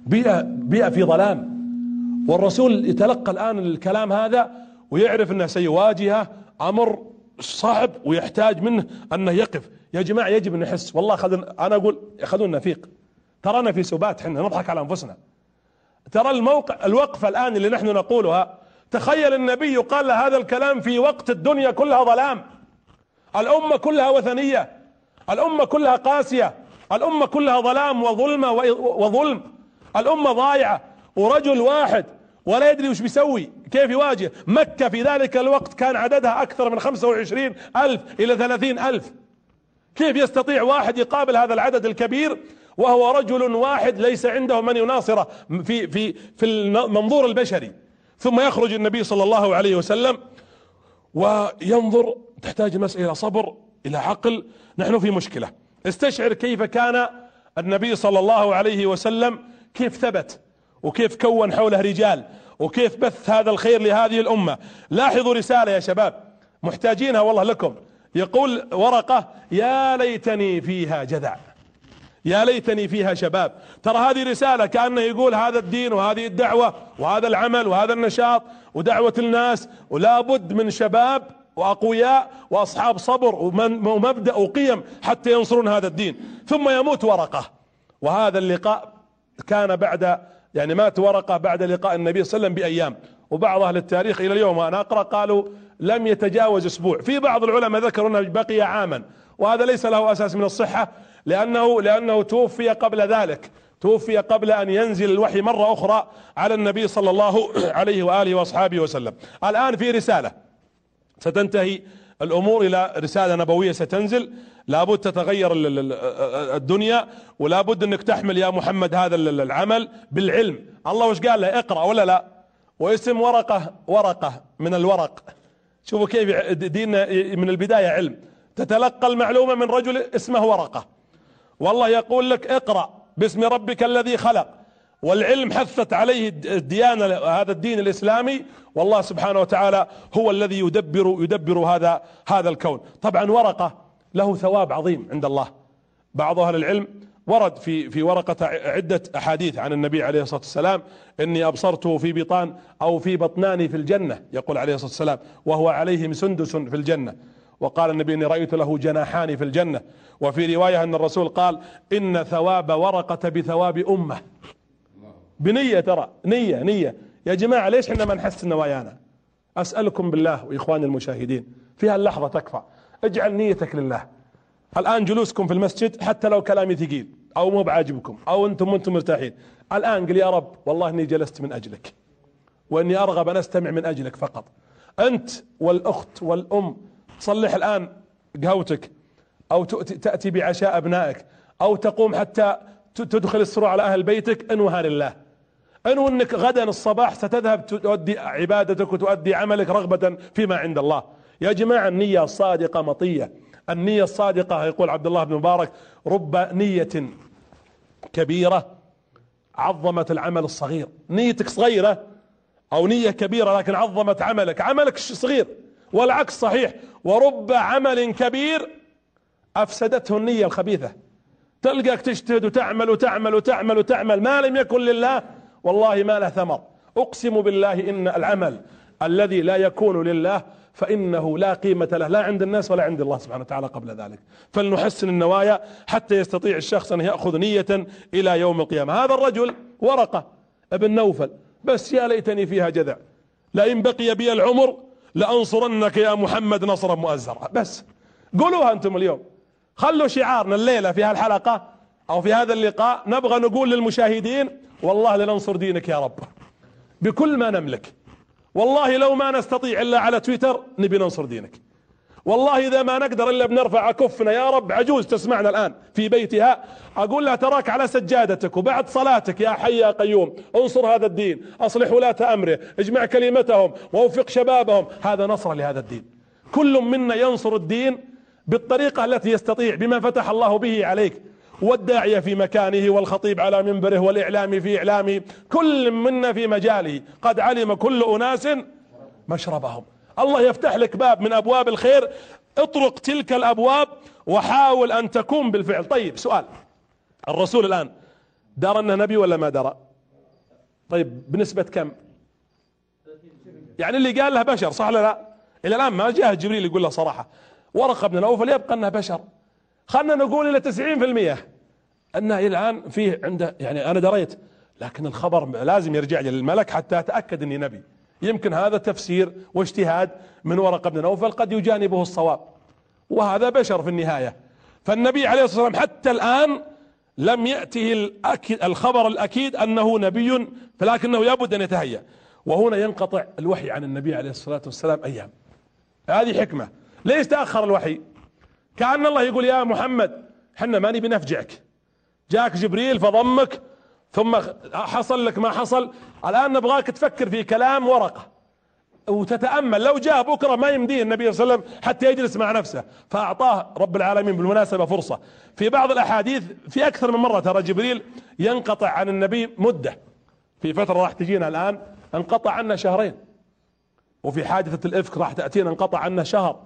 بيئة, بيئة في ظلام. والرسول يتلقى الآن الكلام هذا ويعرف أنه سيواجهه أمر صعب ويحتاج منه أنه يقف. يا جماعة يجب أن نحس. والله خذنا أنا أقول خذونا نفيق ترانا في سبات إحنا نضحك على أنفسنا. ترى الموقع الوقفة الآن اللي نحن نقولها تخيل النبي قال هذا الكلام في وقت الدنيا كلها ظلام. الأمة كلها وثنية. الأمة كلها قاسية. الأمة كلها ظلام وظلمة وظلم. الأمة ضايعة. ورجل واحد ولا يدري وش بيسوي كيف يواجه. مكة في ذلك الوقت كان عددها أكثر من 25 ألف إلى 30 ألف. كيف يستطيع واحد يقابل هذا العدد الكبير؟ وهو رجل واحد ليس عنده من يناصره في في في المنظور البشري. ثم يخرج النبي صلى الله عليه وسلم وينظر تحتاج المسألة صبر إلى عقل. نحن في مشكلة. استشعر كيف كان النبي صلى الله عليه وسلم كيف ثبت. وكيف كون حوله رجال وكيف بث هذا الخير لهذه الأمة. لاحظوا رسالة يا شباب محتاجينها والله لكم. يقول ورقة يا ليتني فيها جذع. يا ليتني فيها شباب. ترى هذه رسالة كأنه يقول هذا الدين وهذه الدعوة وهذا العمل وهذا النشاط ودعوة الناس ولا بد من شباب وأقوياء وأصحاب صبر ومبدأ وقيم حتى ينصرون هذا الدين. ثم يموت ورقة. وهذا اللقاء كان بعد يعني مات ورقة بعد لقاء النبي صلى الله عليه وسلم بأيام. وبعض أهل التاريخ إلى اليوم وأنا أقرأ قالوا لم يتجاوز أسبوع. في بعض العلماء ذكروا أنه بقي عاما. وهذا ليس له أساس من الصحة لأنه لأنه توفي قبل ذلك. توفي قبل أن ينزل الوحي مرة أخرى على النبي صلى الله عليه وآله وأصحابه وسلم. الآن في رسالة. ستنتهي الأمور إلى رسالة نبوية ستنزل. لابد تتغير الدنيا ولابد إنك تحمل يا محمد هذا العمل بالعلم. الله وش قال له؟ اقرأ ولا لا؟ واسم ورقة ورقة من الورق. شوفوا كيف ديننا من البداية علم. تتلقى المعلومة من رجل اسمه ورقة. والله يقول لك اقرأ باسم ربك الذي خلق. والعلم حثت عليه الديانة هذا الدين الإسلامي. والله سبحانه وتعالى هو الذي يدبر يدبر هذا هذا الكون. طبعا ورقة له ثواب عظيم عند الله. بعض أهل العلم ورد في في ورقة عدة أحاديث عن النبي عليه الصلاة والسلام إني أبصرته في بطان أو في بطنان في الجنة يقول عليه الصلاة والسلام وهو عليهم سندس في الجنة. وقال النبي إني رأيت له جناحان في الجنة. وفي رواية أن الرسول قال إن ثواب ورقة بثواب أمة. بنية ترى نية نية. يا جماعة ليش إحنا ما نحسن نوايانا أسألكم بالله وإخواني المشاهدين في هاللحظة تكفى. اجعل نيتك لله. الآن جلوسكم في المسجد حتى لو كلامي ثقيل أو مو بعاجبكم أو أنتم أنتم مرتاحين. الآن قل يا رب والله إني جلست من أجلك وإني أرغب أن أستمع من أجلك فقط. أنت والأخت والأم تصلح الآن قهوتك أو تأتي بعشاء أبنائك أو تقوم حتى تدخل السرور على أهل بيتك. انوها لله. انو أنك غدا الصباح ستذهب تؤدي عبادتك وتؤدي عملك رغبة فيما عند الله. يا جماعة النية الصادقة مطية. النية الصادقة يقول عبد الله بن مبارك رب نية كبيرة عظمت العمل الصغير. نيتك صغيرة أو نية كبيرة لكن عظمت عملك. عملك صغير والعكس صحيح. ورب عمل كبير أفسدته النية الخبيثة. تلقاك تجتهد وتعمل وتعمل وتعمل وتعمل ما لم يكن لله والله ما له ثمر. أقسم بالله إن العمل الذي لا يكون لله فإنه لا قيمة له لا عند الناس ولا عند الله سبحانه وتعالى قبل ذلك. فلنحسن النوايا حتى يستطيع الشخص أن يأخذ نية إلى يوم القيامة. هذا الرجل ورقة ابن نوفل. بس يا ليتني فيها جذع. لئن بقي بي العمر لأنصرنك يا محمد نصرا مؤزرا. بس قولوها أنتم اليوم. خلوا شعارنا الليلة في هالحلقة أو في هذا اللقاء. نبغى نقول للمشاهدين والله لننصر دينك يا رب. بكل ما نملك. والله لو ما نستطيع إلا على تويتر نبي ننصر دينك. والله إذا ما نقدر إلا بنرفع كفنا يا رب عجوز تسمعنا الآن في بيتها. أقول لها تراك على سجادتك وبعد صلاتك يا حي يا قيوم. انصر هذا الدين أصلح ولاة أمره اجمع كلمتهم ووفق شبابهم. هذا نصر لهذا الدين. كل منا ينصر الدين بالطريقة التي يستطيع بما فتح الله به عليك. والداعية في مكانه والخطيب على منبره والإعلام في إعلامه كل منا في مجاله قد علم كل أناس مشربهم. الله يفتح لك باب من أبواب الخير. اطرق تلك الأبواب وحاول أن تكون بالفعل. طيب سؤال. الرسول الآن درى أنه نبي ولا ما درى طيب بنسبة كم؟ يعني اللي قال له بشر صح ولا لا؟ إلى الآن ما جاء جبريل يقول له صراحة ورقة بن نوفل يبقى أنه بشر. خلنا نقول إلى 90% انه الآن فيه عنده يعني أنا دريت لكن الخبر لازم يرجع لي للملك حتى أتأكد إني نبي. يمكن هذا تفسير واجتهاد من ورقة بن نوفل قد يجانبه الصواب. وهذا بشر في النهاية. فالنبي عليه الصلاة والسلام حتى الآن لم يأته الخبر الأكيد أنه نبي فلكنه لابد أن يتهيأ. وهنا ينقطع الوحي عن النبي عليه الصلاة والسلام أيام. هذه حكمة. ليش تأخر الوحي. كأن الله يقول يا محمد حنا ما نبي نفجعك جاك جبريل فضمك ثم حصل لك ما حصل. الآن نبغاك تفكر في كلام ورقة. وتتأمل لو جاء بكرة ما يمديه النبي صلى الله عليه وسلم حتى يجلس مع نفسه فأعطاه رب العالمين بالمناسبة فرصة. في بعض الأحاديث في أكثر من مرة ترى جبريل ينقطع عن النبي مدة. في فترة راح تجينا الآن انقطع عنا شهرين. وفي حادثة الإفك راح تأتينا انقطع عنا شهر.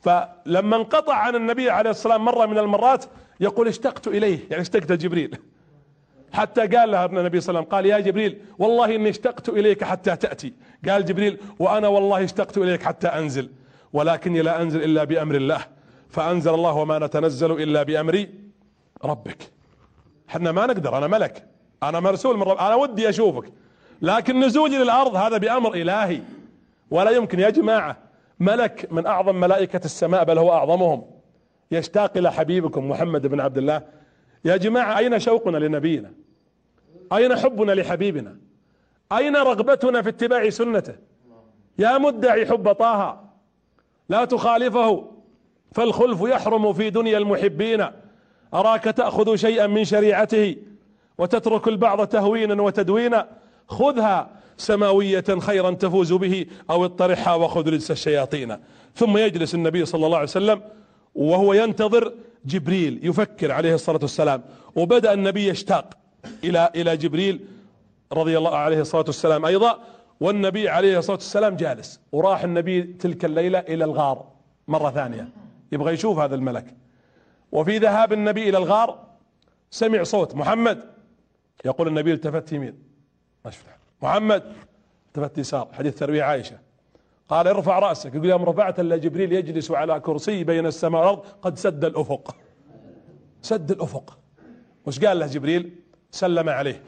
فلما انقطع عن النبي عليه الصلاة والسلام مرة من المرات يقول اشتقت إليه يعني اشتقت جبريل. حتى قال له النبي صلى الله عليه وسلم قال يا جبريل والله إني اشتقت إليك حتى تأتي. قال جبريل وأنا والله اشتقت إليك حتى أنزل ولكني لا أنزل إلا بأمر الله. فأنزل الله وما نتنزل إلا بأمر ربك. إحنا ما نقدر أنا ملك أنا مرسول من رب أنا ودي أشوفك. لكن نزولي للأرض هذا بأمر إلهي. ولا يمكن يا جماعة ملك من أعظم ملائكة السماء بل هو أعظمهم. يشتاق إلى حبيبكم محمد بن عبد الله. يا جماعة أين شوقنا لنبينا؟ أين حبنا لحبيبنا؟ أين رغبتنا في اتباع سنته؟ يا مدعي حب طه لا تخالفه فالخلف يحرم في دنيا المحبين. أراك تأخذ شيئا من شريعته وتترك البعض تهوينا وتدوينا. خذها سماوية خيرا تفوز به أو اطرحها وخذ لجس الشياطين. ثم يجلس النبي صلى الله عليه وسلم وهو ينتظر جبريل يفكر عليه الصلاة والسلام. وبدأ النبي يشتاق إلى إلى جبريل رضي الله عليه الصلاة والسلام أيضا. والنبي عليه الصلاة والسلام جالس. وراح النبي تلك الليلة إلى الغار مرة ثانية. يبغى يشوف هذا الملك. وفي ذهاب النبي إلى الغار سمع صوت محمد. يقول النبي التفت يمين. محمد. التفت يسار. حديث تروية عائشة. قال ارفع رأسك. يقول يوم رفعت إلا جبريل يجلس على كرسي بين السماء والأرض قد سد الأفق. سد الأفق. وش قال له جبريل؟ سلم عليه.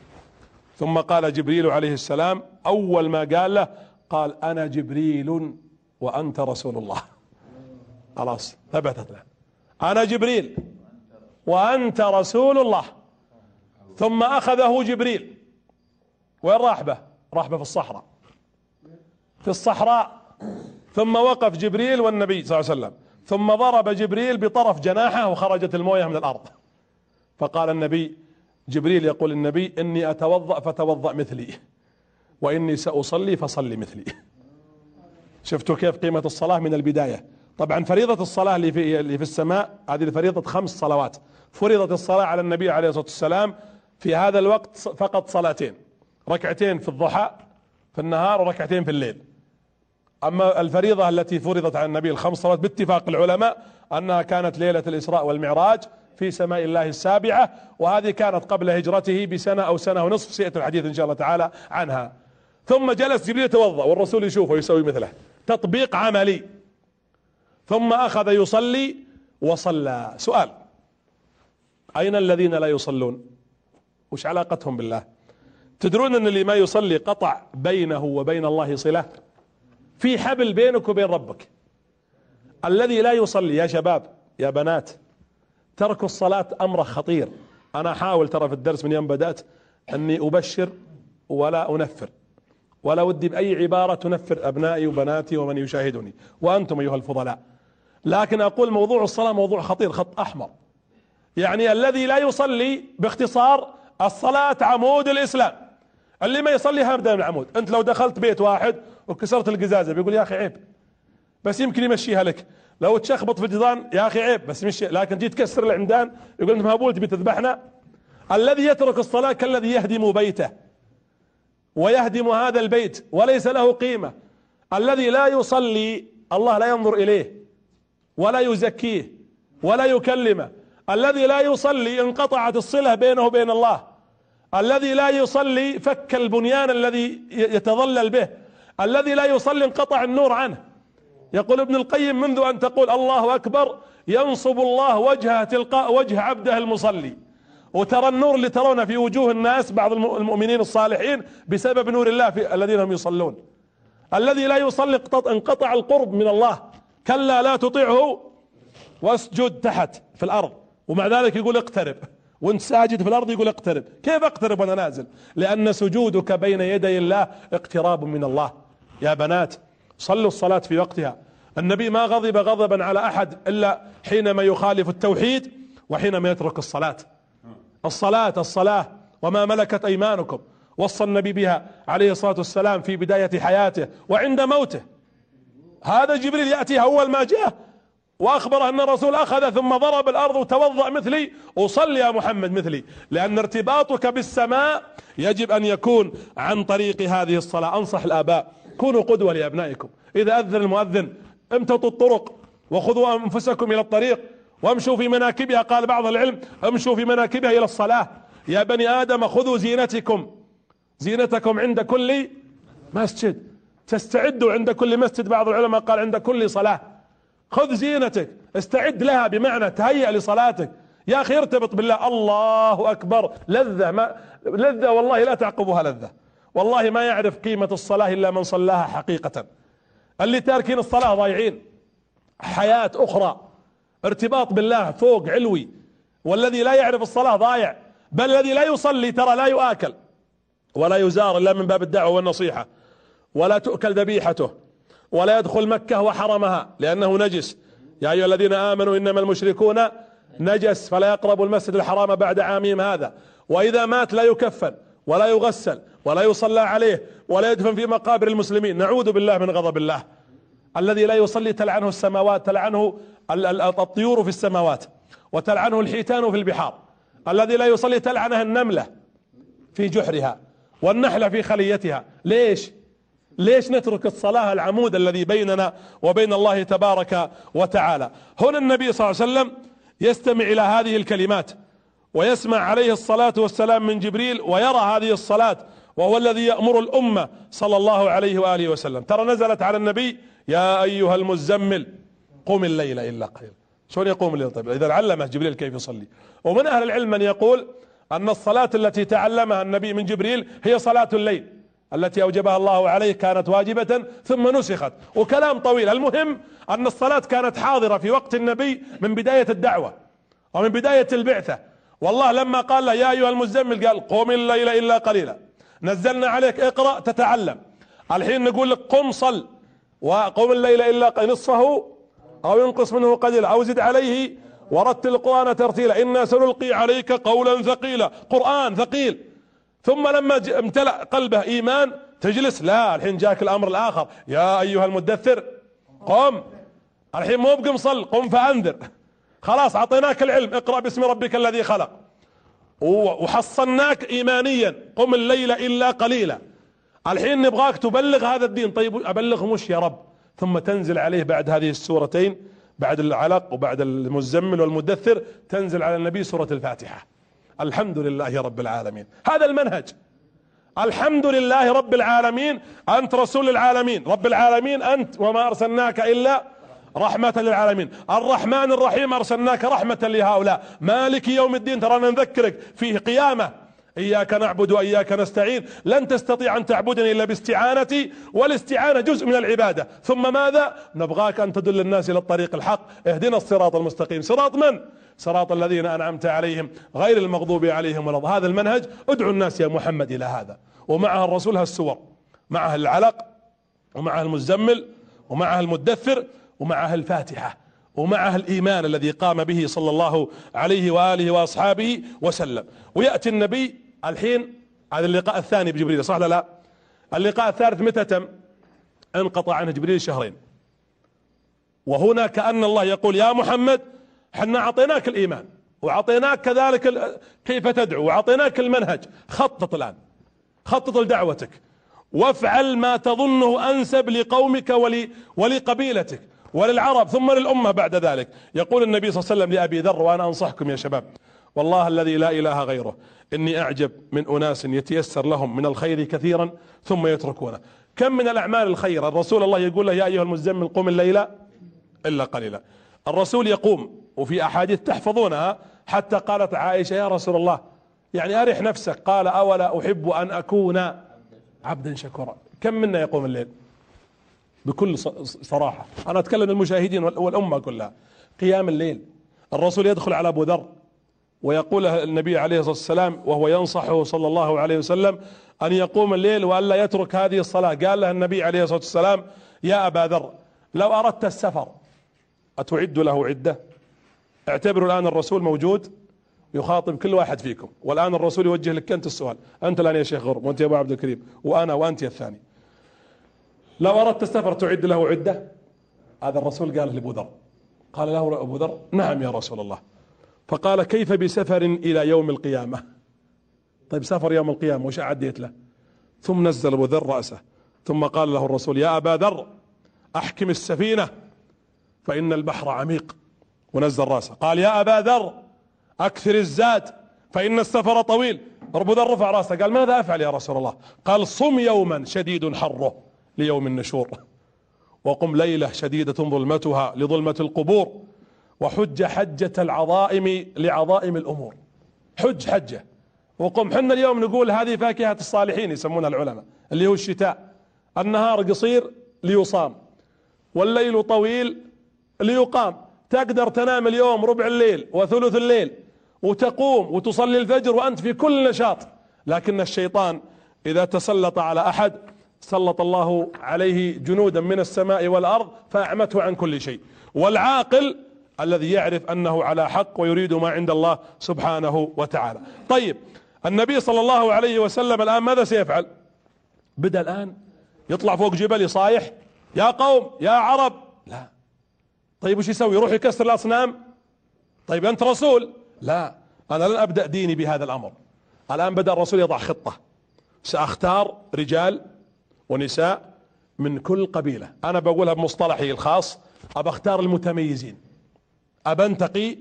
ثم قال جبريل عليه السلام أول ما قال له قال أنا جبريل وأنت رسول الله. خلاص ثبتت له. أنا جبريل وأنت رسول الله. ثم أخذه جبريل. وين راح به راح به في الصحراء. في الصحراء ثم وقف جبريل والنبي صلى الله عليه وسلم. ثم ضرب جبريل بطرف جناحه وخرجت المويه من الأرض. فقال النبي جبريل يقول النبي إني أتوضأ فتوضأ مثلي وإني سأصلي فصلي مثلي. شفتوا كيف قيمة الصلاة من البداية؟ طبعا فريضة الصلاة اللي في اللي في السماء هذه فريضه خمس صلوات. فرضت الصلاة على النبي عليه الصلاة والسلام في هذا الوقت فقط صلاتين. ركعتين في الضحى في النهار وركعتين في الليل. أما الفريضة التي فرضت على النبي الخمس صلوات باتفاق العلماء أنها كانت ليلة الإسراء والمعراج في سماء الله السابعة وهذه كانت قبل هجرته بسنة أو سنة ونصف سيأتي الحديث إن شاء الله تعالى عنها. ثم جلس جبريل يتوضأ والرسول يشوفه ويسوي مثله. تطبيق عملي. ثم أخذ يصلي وصلى. سؤال. أين الذين لا يصلون؟ وش علاقتهم بالله؟ تدرون أن اللي ما يصلي قطع بينه وبين الله صلة؟ في حبل بينك وبين ربك. الذي لا يصلي يا شباب يا بنات ترك الصلاة امره خطير. أنا احاول ترى في الدرس من يوم بدأت أني أبشر ولا أنفر ولا ودي بأي عبارة تنفر أبنائي وبناتي ومن يشاهدني وأنتم أيها الفضلاء. لكن أقول موضوع الصلاة موضوع خطير خط أحمر. يعني الذي لا يصلي باختصار الصلاة عمود الإسلام. اللي ما يصلي هبدا من العمود أنت لو دخلت بيت واحد وكسرت القزازة. بيقول يا أخي عيب. بس يمكن يمشيها لك. لو تشخبط في الجدران يا أخي عيب. بس مشي. لكن جيت تكسر العمدان يقول انت مهبول تبي تذبحنا؟ الذي يترك الصلاة كالذي يهدم بيته. ويهدم هذا البيت وليس له قيمة. الذي لا يصلي الله لا ينظر إليه ولا يزكيه ولا يكلمه. الذي لا يصلي انقطعت الصلة بينه وبين الله. الذي لا يصلي فك البنيان الذي يتظلل به. الذي لا يصلي انقطع النور عنه. يقول ابن القيم منذ أن تقول الله أكبر ينصب الله وجهه تلقاء وجه عبده المصلي. وترى النور اللي ترونه في وجوه الناس بعض المؤمنين الصالحين بسبب نور الله في الذين هم يصلون. الذي لا يصلي انقطع القرب من الله. كلا لا تطيعه واسجد تحت في الأرض. ومع ذلك يقول اقترب. وانت ساجد في الأرض يقول اقترب. كيف اقترب وأنا نازل؟ لأن سجودك بين يدي الله اقتراب من الله. يا بنات صلوا الصلاة في وقتها. النبي ما غضب غضبا على أحد إلا حينما يخالف التوحيد وحينما يترك الصلاة. الصلاة الصلاة وما ملكت أيمانكم وصى النبي بها عليه الصلاة والسلام في بداية حياته وعند موته. هذا جبريل يأتي اول ما جاء وأخبر أن الرسول أخذ ثم ضرب الأرض وتوضأ مثلي وصل يا محمد مثلي لأن ارتباطك بالسماء يجب أن يكون عن طريق هذه الصلاة. أنصح الآباء كونوا قدوة لأبنائكم. إذا أذن المؤذن امتطوا الطرق وخذوا أنفسكم إلى الطريق وامشوا في مناكبها قال بعض العلم امشوا في مناكبها إلى الصلاة. يا بني آدم خذوا زينتكم. زينتكم عند كل مسجد. تستعدوا عند كل مسجد بعض العلماء قال عند كل صلاة. خذ زينتك استعد لها بمعنى تهيأ لصلاتك. يا أخي ارتبط بالله. الله أكبر. لذة ما لذة والله لا تعقبها لذة. والله ما يعرف قيمة الصلاة إلا من صلاها حقيقة. اللي تاركين الصلاة ضايعين. حياة أخرى. ارتباط بالله فوق علوي. والذي لا يعرف الصلاة ضايع. بل الذي لا يصلي ترى لا يؤكل. ولا يزار إلا من باب الدعوة والنصيحة. ولا تؤكل ذبيحته. ولا يدخل مكة وحرمها. لأنه نجس. يا أيها الذين آمنوا إنما المشركون نجس. فلا يقربوا المسجد الحرام بعد عامهم هذا. وإذا مات لا يكفن ولا يغسل. ولا يصلى عليه ولا يدفن في مقابر المسلمين. نعوذ بالله من غضب الله. الذي لا يصلي تلعنه السماوات تلعنه الطيور في السماوات وتلعنه الحيتان في البحار. الذي لا يصلي تلعنه النملة في جحرها والنحلة في خليتها. ليش؟ ليش نترك الصلاة العمود الذي بيننا وبين الله تبارك وتعالى؟ هنا النبي صلى الله عليه وسلم يستمع إلى هذه الكلمات ويسمع عليه الصلاة والسلام من جبريل ويرى هذه الصلاة وهو الذي يأمر الأمة صلى الله عليه وآله وسلم. ترى نزلت على النبي يا أيها المزمل قم الليل إلا قليلا. شلون يقوم الليل؟ طيب إذا علمه جبريل كيف يصلي. ومن أهل العلم من يقول أن الصلاة التي تعلمها النبي من جبريل هي صلاة الليل التي أوجبها الله عليه كانت واجبة ثم نسخت. وكلام طويل. المهم أن الصلاة كانت حاضرة في وقت النبي من بداية الدعوة ومن بداية البعثة. والله لما قال له يا أيها المزمل قال قم الليل إلا قليلا. نزلنا عليك اقرأ تتعلم. الحين نقول لك قم صل. وقم الليل إلا نصفه أو ينقص منه قليلا. أو زد عليه ورتل القرآن ترتيلا. إنا سنلقي عليك قولا ثقيلا. قرآن ثقيل. ثم لما امتلأ قلبه إيمان تجلس. لا الحين جاك الأمر الآخر. يا أيها المدثر قم. الحين مو بقم صل قم فأنذر. خلاص أعطيناك العلم. اقرأ باسم ربك الذي خلق. وحصناك ايمانيا. قم الليل إلا قليلا. الحين نبغاك تبلغ هذا الدين. طيب أبلغه مش يا رب. ثم تنزل عليه بعد هذه السورتين بعد العلق وبعد المزمل والمدثر تنزل على النبي سورة الفاتحة. الحمد لله رب العالمين. هذا المنهج. الحمد لله رب العالمين. أنت رسول العالمين. رب العالمين أنت وما أرسلناك إلا رحمة للعالمين. الرحمن الرحيم أرسلناك رحمة لهؤلاء. مالك يوم الدين ترانا نذكرك فيه قيامة. إياك نعبد وإياك نستعين. لن تستطيع أن تعبدني إلا باستعانتي. والاستعانة جزء من العبادة. ثم ماذا؟ نبغاك أن تدل الناس إلى الطريق الحق. اهدنا الصراط المستقيم. صراط من؟ صراط الذين أنعمت عليهم. غير المغضوب عليهم ولا هذا المنهج. ادعو الناس يا محمد إلى هذا. ومعها الرسول هالسور معها العلق. ومعها المزمل. ومعها المدثر. ومعها الفاتحة ومعها الإيمان الذي قام به صلى الله عليه وآله وأصحابه وسلم. ويأتي النبي الحين هذا اللقاء الثاني بجبريل صح ولا لا؟ اللقاء الثالث متى تم؟ انقطع عنه جبريل شهرين. وهنا كأن الله يقول يا محمد حنا أعطيناك الإيمان وأعطيناك كذلك كيف تدعو وأعطيناك المنهج خطط الآن خطط لدعوتك وافعل ما تظنه أنسب لقومك ولي ولقبيلتك. وللعرب ثم للأمة بعد ذلك. يقول النبي صلى الله عليه وسلم لأبي ذر وأنا أنصحكم يا شباب والله الذي لا إله غيره إني أعجب من أناس يتيسر لهم من الخير كثيرا ثم يتركونه. كم من الأعمال الخير؟ الرسول الله يقول له يا أيها المزمل قم الليل إلا قليلا. الرسول يقوم وفي أحاديث تحفظونها حتى قالت عائشة يا رسول الله يعني أرح نفسك. قال أولا أحب أن أكون عبدا شكورا. كم منا يقوم الليل؟ بكل صراحة. أنا أتكلم المشاهدين والأمة كلها. قيام الليل الرسول يدخل على أبو ذر ويقول النبي عليه الصلاة والسلام وهو ينصحه صلى الله عليه وسلم أن يقوم الليل وألا يترك هذه الصلاة. قال له النبي عليه الصلاة والسلام يا أبا ذر لو أردت السفر أتعد له عدة؟ اعتبروا الآن الرسول موجود يخاطب كل واحد فيكم. والآن الرسول يوجه لك أنت السؤال. أنت الآن يا شيخ غرب وأنت يا أبو عبد الكريم وأنا وأنت يا الثاني. لو أردت السفر تعد له عدة. هذا الرسول قال لأبو ذر. قال له أبو ذر نعم يا رسول الله. فقال كيف بسفر إلى يوم القيامة؟ طيب سفر يوم القيامة وش أعديت له؟ ثم نزل أبو ذر رأسه. ثم قال له الرسول يا أبا ذر أحكم السفينة فإن البحر عميق. ونزل رأسه. قال يا أبا ذر أكثر الزاد فإن السفر طويل. أبو ذر رفع رأسه قال ماذا أفعل يا رسول الله؟ قال صم يوما شديد حره. ليوم النشور. وقم ليلة شديدة ظلمتها لظلمة القبور وحج حجة العظائم لعظائم الأمور. حج حجة. وقم حنا اليوم نقول هذه فاكهة الصالحين يسمونها العلماء اللي هو الشتاء. النهار قصير ليصام والليل طويل ليقام. تقدر تنام اليوم ربع الليل وثلث الليل وتقوم وتصلي الفجر وأنت في كل نشاط. لكن الشيطان إذا تسلط على أحد سلط الله عليه جنودا من السماء والأرض فأعمته عن كل شيء. والعاقل الذي يعرف أنه على حق ويريد ما عند الله سبحانه وتعالى. طيب النبي صلى الله عليه وسلم الآن ماذا سيفعل؟ بدأ الآن يطلع فوق جبل يصايح يا قوم يا عرب. لا. طيب وش يسوي؟ يروح يكسر الأصنام؟ طيب أنت رسول؟ لا. أنا لن أبدأ ديني بهذا الأمر. الآن بدأ الرسول يضع خطة. سأختار رجال ونساء من كل قبيلة. أنا بقولها بمصطلحي الخاص أبى أختار المتميزين. أبى أنتقي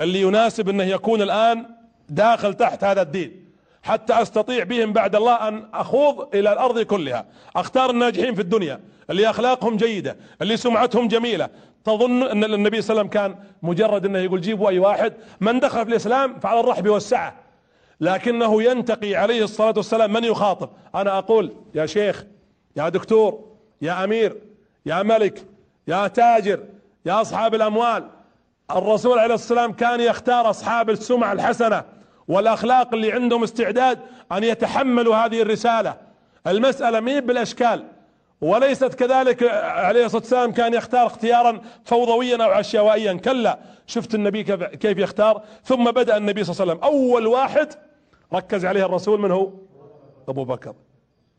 اللي يناسب أنه يكون الآن داخل تحت هذا الدين. حتى أستطيع بهم بعد الله أن أخوض إلى الأرض كلها. أختار الناجحين في الدنيا اللي أخلاقهم جيدة اللي سمعتهم جميلة. تظن أن النبي صلى الله عليه وسلم كان مجرد أنه يقول جيبوا أي واحد من دخل في الإسلام فعلى الرحب والسعة. لكنه ينتقي عليه الصلاة والسلام من يخاطب؟ أنا أقول يا شيخ يا دكتور يا أمير يا ملك يا تاجر يا أصحاب الأموال. الرسول عليه السلام كان يختار أصحاب السمع الحسنة والأخلاق اللي عندهم استعداد أن يتحملوا هذه الرسالة. المسألة مين بالأشكال وليست كذلك عليه الصلاة والسلام كان يختار اختيارا فوضويا أو عشوائيا. كلا شفت النبي كيف يختار. ثم بدأ النبي صلى الله عليه وسلم أول واحد ركز عليه الرسول من هو؟ أبو بكر.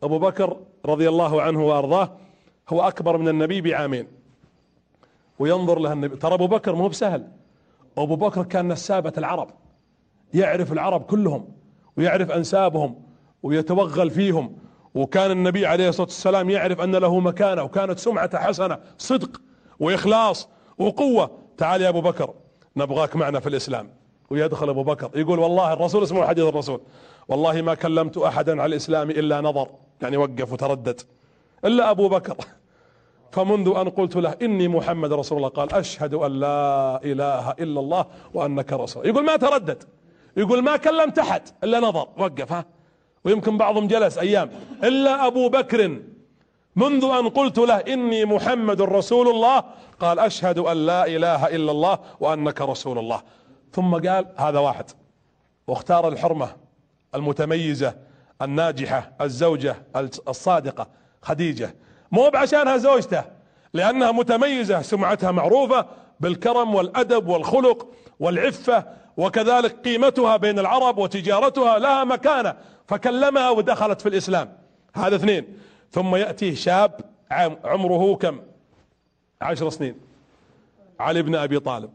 أبو بكر رضي الله عنه وأرضاه هو أكبر من النبي بعامين. وينظر له النبي ترى أبو بكر مو بسهل. أبو بكر كان نسابة العرب يعرف العرب كلهم ويعرف أنسابهم ويتوغل فيهم. وكان النبي عليه الصلاة والسلام يعرف أن له مكانة وكانت سمعته حسنة صدق وإخلاص وقوة. تعال يا أبو بكر نبغاك معنا في الإسلام. ويدخل أبو بكر يقول والله الرسول اسمه حديث الرسول. والله ما كلمت أحدا على الإسلام إلا نظر. يعني وقف وتردد. إلا أبو بكر. فمنذ أن قلت له إني محمد رسول الله قال أشهد أن لا إله إلا الله وأنك رسول. يقول ما تردد. يقول ما كلمت أحد إلا نظر. وقف ها؟ ويمكن بعضهم جلس أيام. إلا أبو بكر. منذ أن قلت له إني محمد رسول الله قال أشهد أن لا إله إلا الله وأنك رسول الله. ثم قال هذا واحد. واختار الحرمة المتميزة الناجحة الزوجة الصادقة خديجة. مو بعشانها زوجته لأنها متميزة سمعتها معروفة بالكرم والأدب والخلق والعفة وكذلك قيمتها بين العرب وتجارتها لها مكانة فكلمها ودخلت في الإسلام. هذا اثنين. ثم يأتيه شاب عمره كم؟ عشر سنين. علي بن أبي طالب.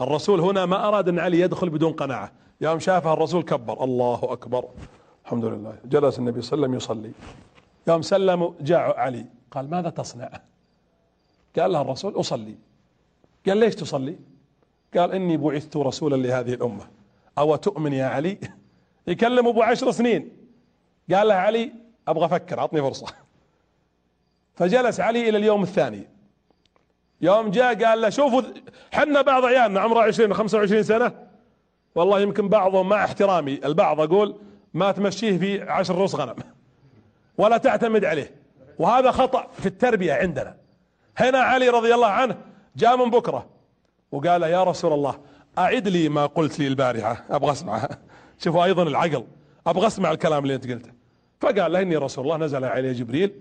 الرسول هنا ما أراد أن علي يدخل بدون قناعة. يوم شافه الرسول كبر. الله أكبر. الحمد لله. جلس النبي صلى الله عليه وسلم يصلي. يوم سلم جاء علي. قال ماذا تصنع؟ قال له الرسول أصلي. قال ليش تصلي؟ قال إني بعثت رسولا لهذه الأمة. أو تؤمن يا علي؟ يكلم أبو عشر سنين. قال له علي أبغى أفكر أعطني فرصة. فجلس علي إلى اليوم الثاني. يوم جاء قال له شوفوا حنا بعض عيالنا عمره 20 25 سنة. والله يمكن بعضهم مع احترامي البعض أقول ما تمشيه في عشر رؤوس غنم ولا تعتمد عليه. وهذا خطأ في التربية عندنا. هنا علي رضي الله عنه جاء من بكرة وقال يا رسول الله أعد لي ما قلت لي البارحة أبغى اسمعها شوفوا أيضا العقل أبغى أسمع الكلام اللي أنت قلته. فقال له إني رسول الله نزل علي جبريل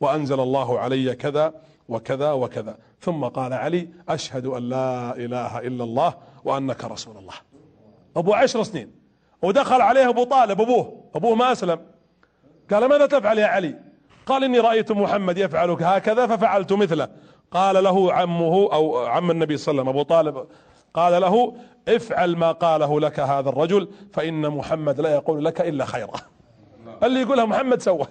وأنزل الله علي كذا وكذا وكذا. ثم قال علي أشهد أن لا إله إلا الله وأنك رسول الله. أبو عشر سنين. ودخل عليه أبو طالب أبوه أبوه ما أسلم. قال ماذا تفعل يا علي؟ قال إني رأيت محمد يفعل هكذا ففعلت مثله. قال له عمه أو عم النبي صلى الله عليه وسلم أبو طالب قال له افعل ما قاله لك هذا الرجل فإن محمد لا يقول لك إلا خيرا. اللي يقولها محمد سوى.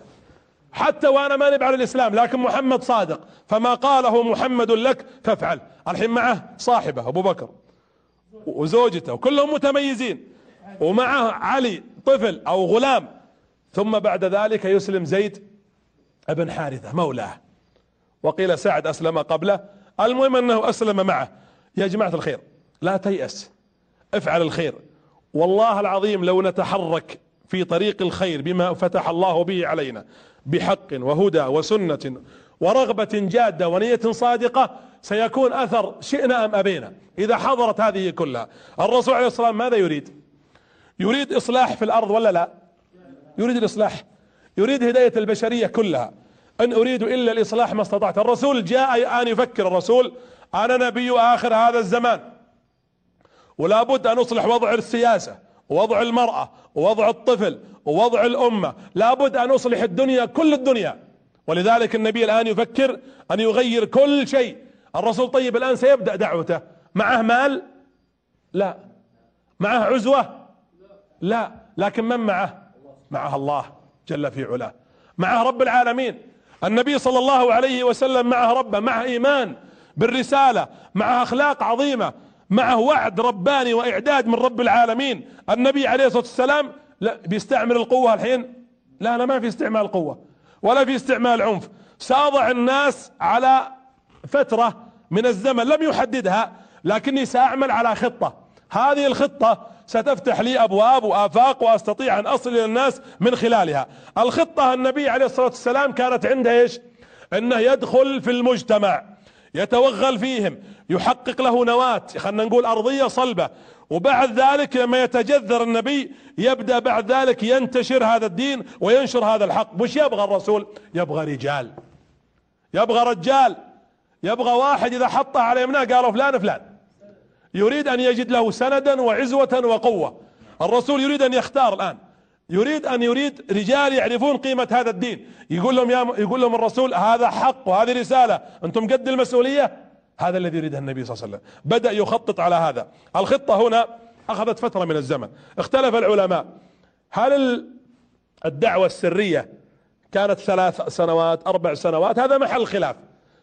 حتى وأنا ما نبع على الإسلام لكن محمد صادق. فما قاله محمد لك فافعل. الحين معه صاحبه أبو بكر وزوجته وكلهم متميزين. ومعه علي طفل أو غلام. ثم بعد ذلك يسلم زيد ابن حارثة مولاه. وقيل سعد أسلم قبله. المهم أنه أسلم معه. يا جماعة الخير لا تيأس. افعل الخير. والله العظيم لو نتحرك في طريق الخير بما فتح الله به علينا بحق وهدى وسنة ورغبة جادة ونية صادقة سيكون أثر شئنا أم أبينا. إذا حضرت هذه كلها الرسول عليه الصلاة والسلام ماذا يريد؟ يريد إصلاح في الأرض ولا لا؟ يريد الإصلاح. يريد هداية البشرية كلها. إن أريد إلا الإصلاح ما استطعت. الرسول جاء أن يفكر الرسول أنا نبي آخر هذا الزمان. ولا بد أن أصلح وضع السياسة ووضع المرأة ووضع الطفل ووضع الأمة. لابد أن أصلح الدنيا كل الدنيا. ولذلك النبي الآن يفكر أن يغير كل شيء. الرسول طيب الآن سيبدأ دعوته. معه مال؟ لا. معه عزوة؟ لا لكن من معه؟ معه الله جل في علاه. معه رب العالمين. النبي صلى الله عليه وسلم معه ربه معه إيمان بالرسالة معه أخلاق عظيمة معه وعد رباني وإعداد من رب العالمين. النبي عليه الصلاة والسلام لا بيستعمل القوة الحين؟ لا لا ما في استعمال قوة ولا في استعمال عنف. ساضع الناس على فترة من الزمن لم يحددها لكني سأعمل على خطة. هذه الخطة ستفتح لي أبواب وآفاق وأستطيع أن أصل إلى الناس من خلالها. الخطة النبي عليه الصلاة والسلام كانت عنده إيش؟ إنه يدخل في المجتمع يتوغل فيهم يحقق له نواة خلينا نقول أرضية صلبة. وبعد ذلك لما يتجذر النبي يبدأ بعد ذلك ينتشر هذا الدين وينشر هذا الحق. وش يبغى الرسول يبغى رجال. يبغى رجال. يبغى واحد إذا حطه على يمناه قالوا فلان فلان. يريد أن يجد له سندا وعزوة وقوة. الرسول يريد أن يختار الآن. يريد أن يريد رجال يعرفون قيمة هذا الدين. يقول لهم يا يقول لهم الرسول هذا حق وهذه رسالة. أنتم قد المسؤولية؟ هذا الذي يريده النبي صلى الله عليه وسلم. بدأ يخطط على هذا. الخطة هنا أخذت فترة من الزمن. اختلف العلماء. هل الدعوة السرية كانت ثلاث سنوات أربع سنوات؟ هذا محل خلاف.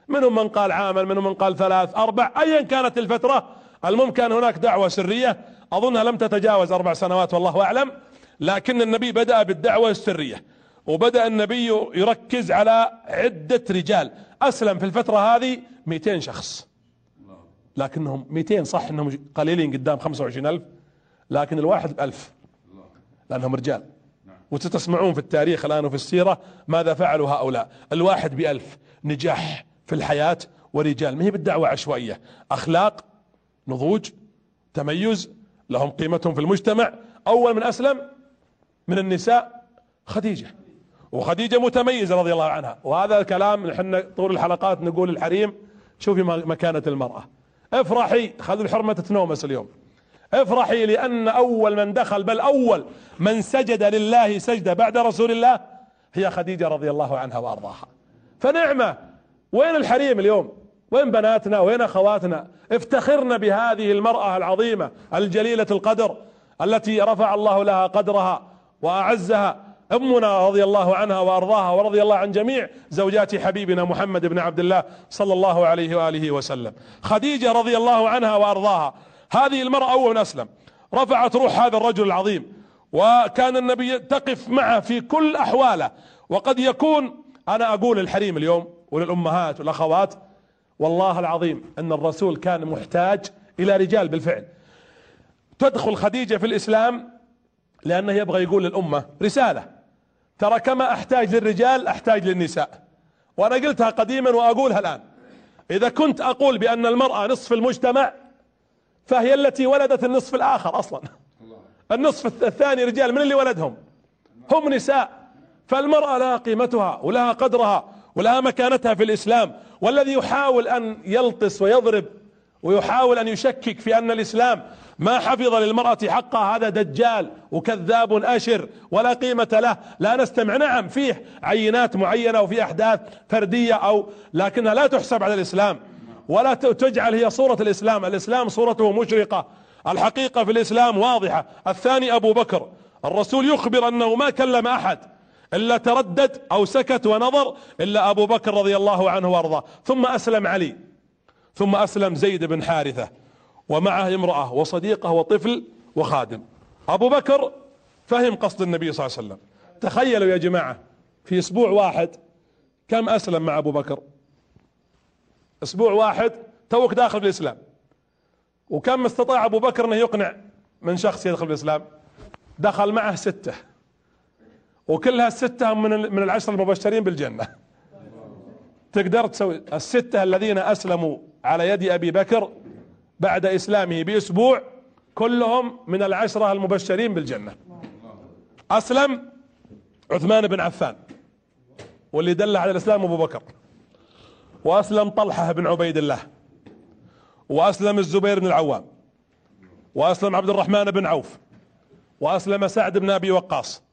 منهم من قال عاما منهم من قال ثلاث أربع ايا كانت الفترة المهم كان هناك دعوة سرية؟ أظنها لم تتجاوز أربع سنوات والله أعلم لكن النبي بدأ بالدعوة السرية وبدأ النبي يركز على عدة رجال. أسلم في الفترة هذه 200 شخص. لكنهم 200 صح إنهم قليلين قدام 25 ألف لكن الواحد بألف لأنهم رجال. وستسمعون في التاريخ الآن وفي السيرة ماذا فعلوا هؤلاء. الواحد بألف نجاح في الحياة ورجال. ما هي بالدعوة عشوائية؟ أخلاق نضوج تميز لهم قيمتهم في المجتمع. أول من أسلم من النساء خديجة. وخديجة متميزة رضي الله عنها. وهذا الكلام إحنا طول الحلقات نقول الحريم شوفي مكانة المرأة. افرحي خذوا الحرمة تتنومس اليوم. افرحي لأن أول من دخل بل أول من سجد لله سجدة بعد رسول الله هي خديجة رضي الله عنها وأرضاها. فنعمة. وين الحريم اليوم؟ وين بناتنا؟ وين أخواتنا؟ افتخرنا بهذه المرأة العظيمة الجليلة القدر التي رفع الله لها قدرها وأعزها. أمنا رضي الله عنها وأرضاها ورضي الله عن جميع زوجات حبيبنا محمد بن عبد الله صلى الله عليه وآله وسلم. خديجة رضي الله عنها وأرضاها. هذه المرأة اول من أسلم. رفعت روح هذا الرجل العظيم. وكان النبي تقف معه في كل أحواله. وقد يكون أنا أقول الحريم اليوم وللأمهات والأخوات والله العظيم أن الرسول كان محتاج إلى رجال بالفعل. تدخل خديجة في الإسلام لأنه يبغى يقول للأمة رسالة. ترى كما أحتاج للرجال أحتاج للنساء. وأنا قلتها قديما وأقولها الآن. إذا كنت أقول بأن المرأة نصف المجتمع فهي التي ولدت النصف الآخر أصلا. النصف الثاني رجال من اللي ولدهم؟ هم نساء. فالمرأة لها قيمتها ولها قدرها ولها مكانتها في الإسلام. والذي يحاول أن يلطس ويضرب ويحاول أن يشكك في أن الإسلام ما حفظ للمرأة حقها هذا دجال وكذاب أشر ولا قيمة له لا نستمع. نعم فيه عينات معينة وفي أحداث فردية أو لكنها لا تحسب على الإسلام ولا تجعل هي صورة الإسلام. الإسلام صورته مشرقة الحقيقة في الإسلام واضحة. الثاني أبو بكر الرسول يخبر أنه ما كلم أحد. إلا تردد أو سكت ونظر إلا أبو بكر رضي الله عنه وأرضاه. ثم أسلم علي. ثم أسلم زيد بن حارثة. ومعه امرأة وصديقة وطفل وخادم. أبو بكر فهم قصد النبي صلى الله عليه وسلم. تخيلوا يا جماعة في أسبوع واحد كم أسلم مع أبو بكر؟ أسبوع واحد توك داخل في الإسلام. وكم استطاع أبو بكر أنه يقنع من شخص يدخل في الإسلام؟ دخل معه ستة. وكلها الستة من من العشر المبشرين بالجنة. تقدر تسوي الستة الذين أسلموا على يد أبي بكر بعد إسلامه بأسبوع كلهم من العشرة المبشرين بالجنة. أسلم عثمان بن عفان واللي دل على الإسلام أبو بكر. وأسلم طلحة بن عبيد الله. وأسلم الزبير بن العوام. وأسلم عبد الرحمن بن عوف. وأسلم سعد بن أبي وقاص.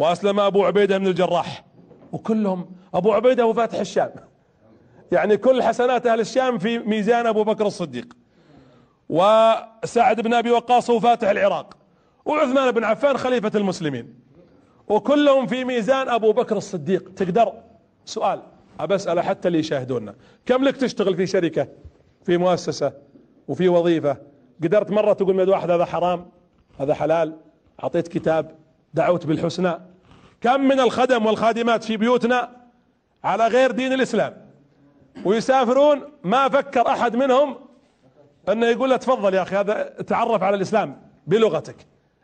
وأسلم أبو عبيدة بن الجراح. وكلهم أبو عبيدة هو فاتح الشام. يعني كل حسنات أهل الشام في ميزان أبو بكر الصديق. وسعد بن أبي وقاص هو فاتح العراق. وعثمان بن عفان خليفة المسلمين. وكلهم في ميزان أبو بكر الصديق. تقدر؟ سؤال. ابسأل حتى اللي يشاهدونا. كم لك تشتغل في شركة؟ في مؤسسة؟ وفي وظيفة؟ قدرت مرة تقول من واحد هذا حرام؟ هذا حلال؟ أعطيت كتاب؟ دعوت بالحسنى. كم من الخدم والخادمات في بيوتنا على غير دين الإسلام. ويسافرون ما فكر أحد منهم أنه يقول له تفضل يا أخي هذا تعرف على الإسلام بلغتك.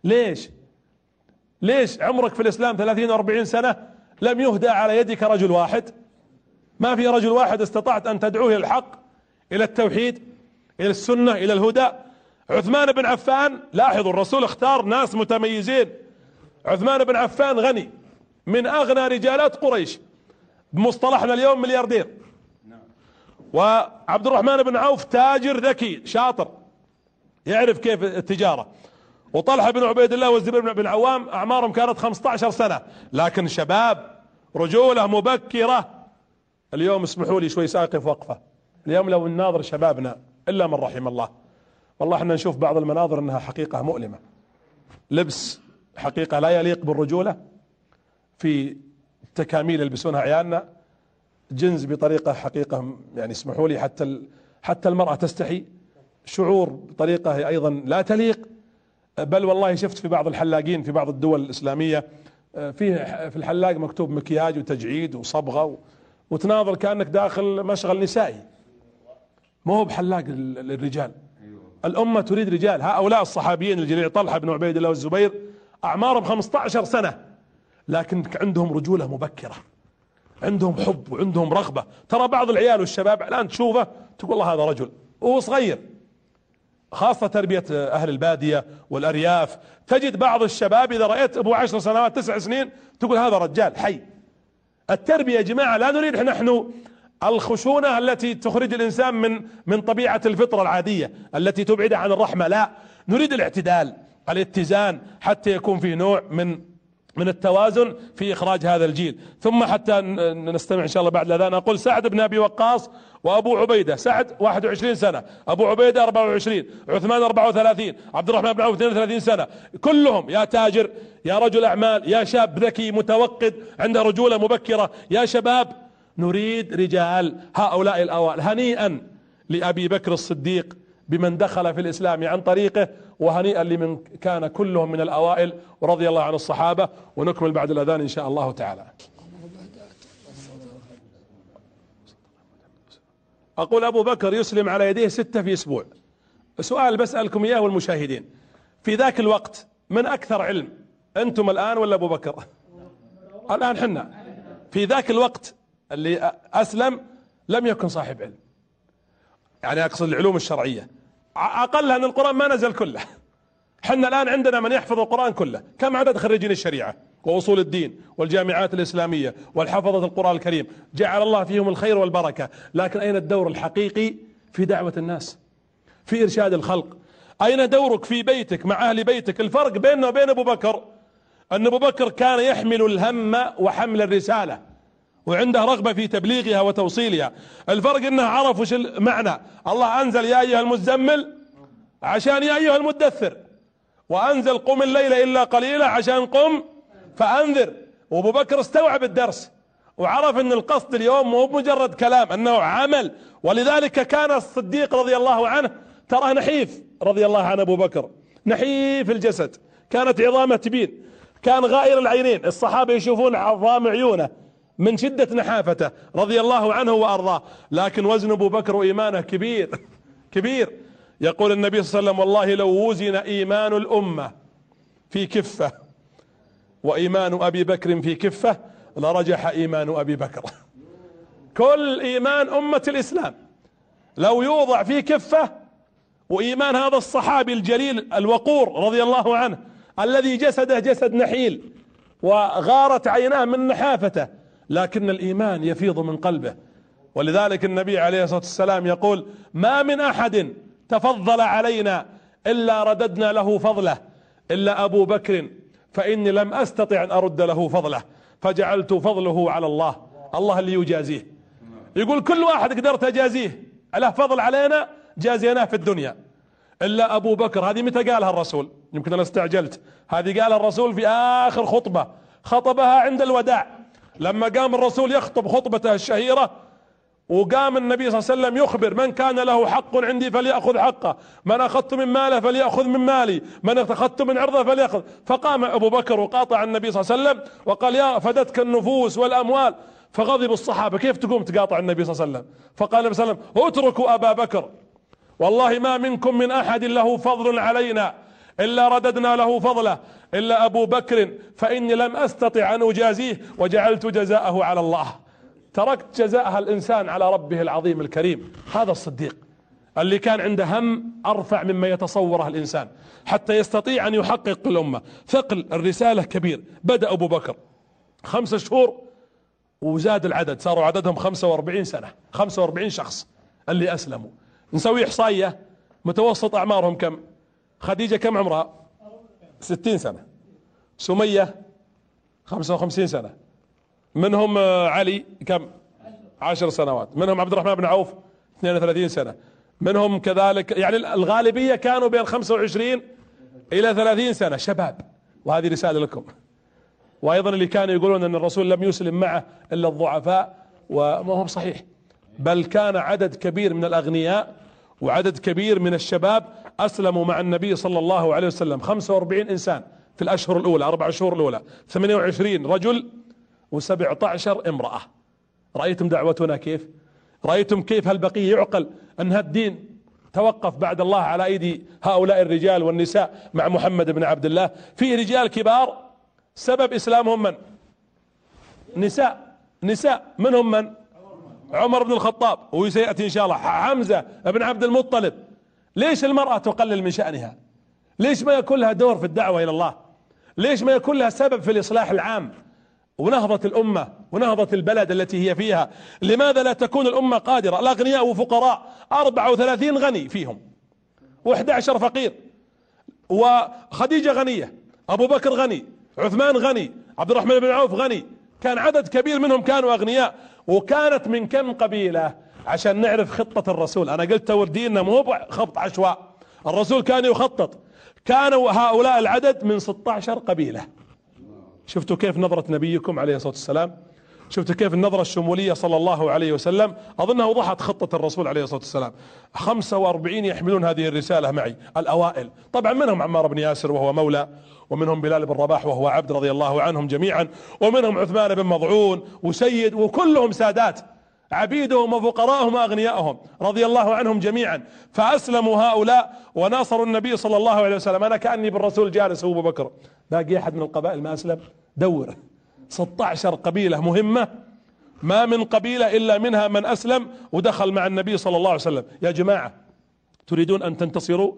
ليش؟ ليش عمرك في الإسلام 30 و40 سنة لم يهدى على يدك رجل واحد؟ ما في رجل واحد استطعت أن تدعوه إلى الحق إلى التوحيد إلى السنة إلى الهدى. عثمان بن عفان لاحظوا الرسول اختار ناس متميزين. عثمان بن عفان غني من أغنى رجالات قريش. بمصطلحنا اليوم ملياردير. وعبد الرحمن بن عوف تاجر ذكي شاطر. يعرف كيف التجارة. وطلحة بن عبيد الله والزبير بن عوام أعمارهم كانت 15 سنة. لكن شباب رجولة مبكرة. اليوم اسمحوا لي شوي سأقف وقفة. اليوم لو نناظر شبابنا إلا من رحم الله. والله إحنا نشوف بعض المناظر إنها حقيقة مؤلمة. لبس حقيقة لا يليق بالرجولة. في تكاميل يلبسونها عيالنا. جنز بطريقة حقيقة يعني اسمحوا لي حتى حتى المرأة تستحي. شعور بطريقة أيضا لا تليق. بل والله شفت في بعض الحلاقين في بعض الدول الإسلامية فيه في الحلاق مكتوب مكياج وتجعيد وصبغة وتناظر كأنك داخل مشغل نسائي. ما هو بحلاق للرجال. الأمة تريد رجال. هؤلاء الصحابيين الجليل طلحة بن عبيد الله والزبير أعمارهم 15 سنة. لكن عندهم رجولة مبكرة. عندهم حب وعندهم رغبة. ترى بعض العيال والشباب الآن تشوفه تقول الله هذا رجل. وهو صغير. خاصة تربية أهل البادية والأرياف. تجد بعض الشباب إذا رأيت أبو عشر سنوات تسع سنين تقول هذا رجال حي. التربية يا جماعة لا نريد نحن الخشونة التي تخرج الإنسان من من طبيعة الفطرة العادية التي تبعد عن الرحمة. لا نريد الاعتدال. الاتزان حتى يكون فيه نوع من من التوازن في إخراج هذا الجيل. ثم حتى نستمع إن شاء الله بعد الأذان. أقول سعد بن أبي وقاص وأبو عبيدة. سعد 21 سنة أبو عبيدة 24 عثمان 34 عبد الرحمن بن عوف 32 سنة. كلهم يا تاجر يا رجل أعمال يا شاب ذكي متوقد عنده رجولة مبكرة يا شباب نريد رجال هؤلاء الأوائل. هنيئا لأبي بكر الصديق بمن دخل في الإسلام عن طريقه وهنيئا لمن كان كلهم من الأوائل ورضي الله عن الصحابة ونكمل بعد الأذان إن شاء الله تعالى. أقول أبو بكر يسلم على يديه ستة في أسبوع. سؤال بسألكم إياه والمشاهدين. في ذاك الوقت من أكثر علم؟ أنتم الآن ولا أبو بكر؟ الآن حنا. في ذاك الوقت اللي أسلم لم يكن صاحب علم. يعني أقصد العلوم الشرعية. اقلها أن القرآن ما نزل كله. حنا الآن عندنا من يحفظ القرآن كله. كم عدد خريجين الشريعة وأصول الدين والجامعات الإسلامية والحفظة القرآن الكريم؟ جعل الله فيهم الخير والبركة. لكن أين الدور الحقيقي في دعوة الناس؟ في إرشاد الخلق. أين دورك في بيتك مع أهل بيتك؟ الفرق بيننا وبين أبو بكر. أن أبو بكر كان يحمل الهم وحمل الرسالة. وعنده رغبة في تبليغها وتوصيلها. الفرق إنه عرف وش المعنى. الله أنزل يا أيها المزمل عشان يا أيها المدثر. وأنزل قم الليل إلا قليلا عشان قم فأنذر. وأبو بكر استوعب الدرس وعرف إن القصد اليوم مو مجرد كلام إنه عمل. ولذلك كان الصديق رضي الله عنه تراه نحيف رضي الله عن أبو بكر. نحيف الجسد. كانت عظامة تبين. كان غائر العينين. الصحابة يشوفون عظام عيونه. من شدة نحافته رضي الله عنه وأرضاه. لكن وزن أبو بكر وإيمانه كبير كبير. يقول النبي صلى الله عليه وسلم والله لو وزن إيمان الأمة في كفة وإيمان أبي بكر في كفة لرجح إيمان أبي بكر. كل إيمان أمة الإسلام لو يوضع في كفة وإيمان هذا الصحابي الجليل الوقور رضي الله عنه الذي جسده جسد نحيل وغارت عيناه من نحافته لكن الإيمان يفيض من قلبه. ولذلك النبي عليه الصلاة والسلام يقول ما من أحد تفضل علينا إلا رددنا له فضله إلا أبو بكر فإني لم أستطع أن أرد له فضله فجعلت فضله على الله الله اللي يجازيه يقول كل واحد قدرت أجازيه له فضل علينا جازيناه في الدنيا. إلا أبو بكر هذه متى قالها الرسول؟ يمكن أنا استعجلت. هذه قالها الرسول في آخر خطبة خطبها عند الوداع. لما قام الرسول يخطب خطبته الشهيرة وقام النبي صلى الله عليه وسلم يخبر من كان له حق عندي فليأخذ حقه. من أخذت من ماله فليأخذ من مالي. من أخذت من عرضه فليأخذ. فقام أبو بكر وقاطع النبي صلى الله عليه وسلم وقال يا فدتك النفوس والأموال. فغضب الصحابة. كيف تقوم تقاطع النبي صلى الله عليه وسلم؟ فقال النبي صلى الله عليه وسلم اتركوا أبا بكر. والله ما منكم من أحد له فضل علينا. إلا رددنا له فضله إلا أبو بكر فإني لم أستطع أن أجازيه وجعلت جزاءه على الله. تركت جزاءها الإنسان على ربه العظيم الكريم. هذا الصديق اللي كان عنده هم أرفع مما يتصوره الإنسان حتى يستطيع أن يحقق الأمة. ثقل الرسالة كبير. بدأ أبو بكر خمسة شهور وزاد العدد صاروا عددهم 45 سنة 45 شخص اللي أسلموا. نسوي إحصائية متوسط أعمارهم كم؟ خديجة كم عمرها؟ ستين سنة. سمية؟ خمسة وخمسين سنة. منهم آه، علي كم؟ عشر سنوات. منهم عبد الرحمن بن عوف 32 سنة. منهم كذلك يعني الغالبية كانوا بين 25 إلى 30 سنة. شباب. وهذه رسالة لكم. وأيضا اللي كانوا يقولون أن الرسول لم يسلم معه إلا الضعفاء وما هو صحيح بل كان عدد كبير من الأغنياء وعدد كبير من الشباب أسلموا مع النبي صلى الله عليه وسلم. 45 إنسان في الأشهر الأولى أربع شهور الأولى. 28 رجل و17 امرأة. رأيتم دعوتنا كيف؟ رأيتم كيف هالبقية؟ يعقل أن هالدين توقف بعد الله على ايدي هؤلاء الرجال والنساء مع محمد بن عبد الله. في رجال كبار سبب إسلامهم من؟ نساء. نساء. منهم من؟ عمر بن الخطاب. وسيأتي إن شاء الله. حمزة بن عبد المطلب. ليش المرأة تقلل من شأنها؟ ليش ما يكون لها دور في الدعوة إلى الله؟ ليش ما يكون لها سبب في الإصلاح العام؟ ونهضة الأمة ونهضة البلد التي هي فيها. لماذا لا تكون الأمة قادرة؟ الأغنياء وفقراء 34 غني فيهم. و11 فقير. وخديجة غنية أبو بكر غني عثمان غني عبد الرحمن بن عوف غني. كان عدد كبير منهم كانوا أغنياء. وكانت من كم قبيلة؟ عشان نعرف خطة الرسول. أنا قلت توردينا مو خبط عشواء. الرسول كان يخطط. كانوا هؤلاء العدد من 16 قبيلة. شفتوا كيف نظرة نبيكم عليه الصلاة والسلام؟ شفتوا كيف النظرة الشمولية صلى الله عليه وسلم؟ أظنها وضحت خطة الرسول عليه الصلاة والسلام. 45 يحملون هذه الرسالة معي الأوائل. طبعا منهم عمار بن ياسر وهو مولى ومنهم بلال بن رباح وهو عبد رضي الله عنهم جميعا ومنهم عثمان بن مضعون وسيد وكلهم سادات. عبيدهم وفقراءهم واغنيائهم رضي الله عنهم جميعا. فأسلموا هؤلاء وناصروا النبي صلى الله عليه وسلم. أنا كأني بالرسول جالس أبو بكر. باقي أحد من القبائل ما أسلم؟ دور. 16 قبيلة مهمة. ما من قبيلة إلا منها من أسلم ودخل مع النبي صلى الله عليه وسلم. يا جماعة تريدون أن تنتصروا؟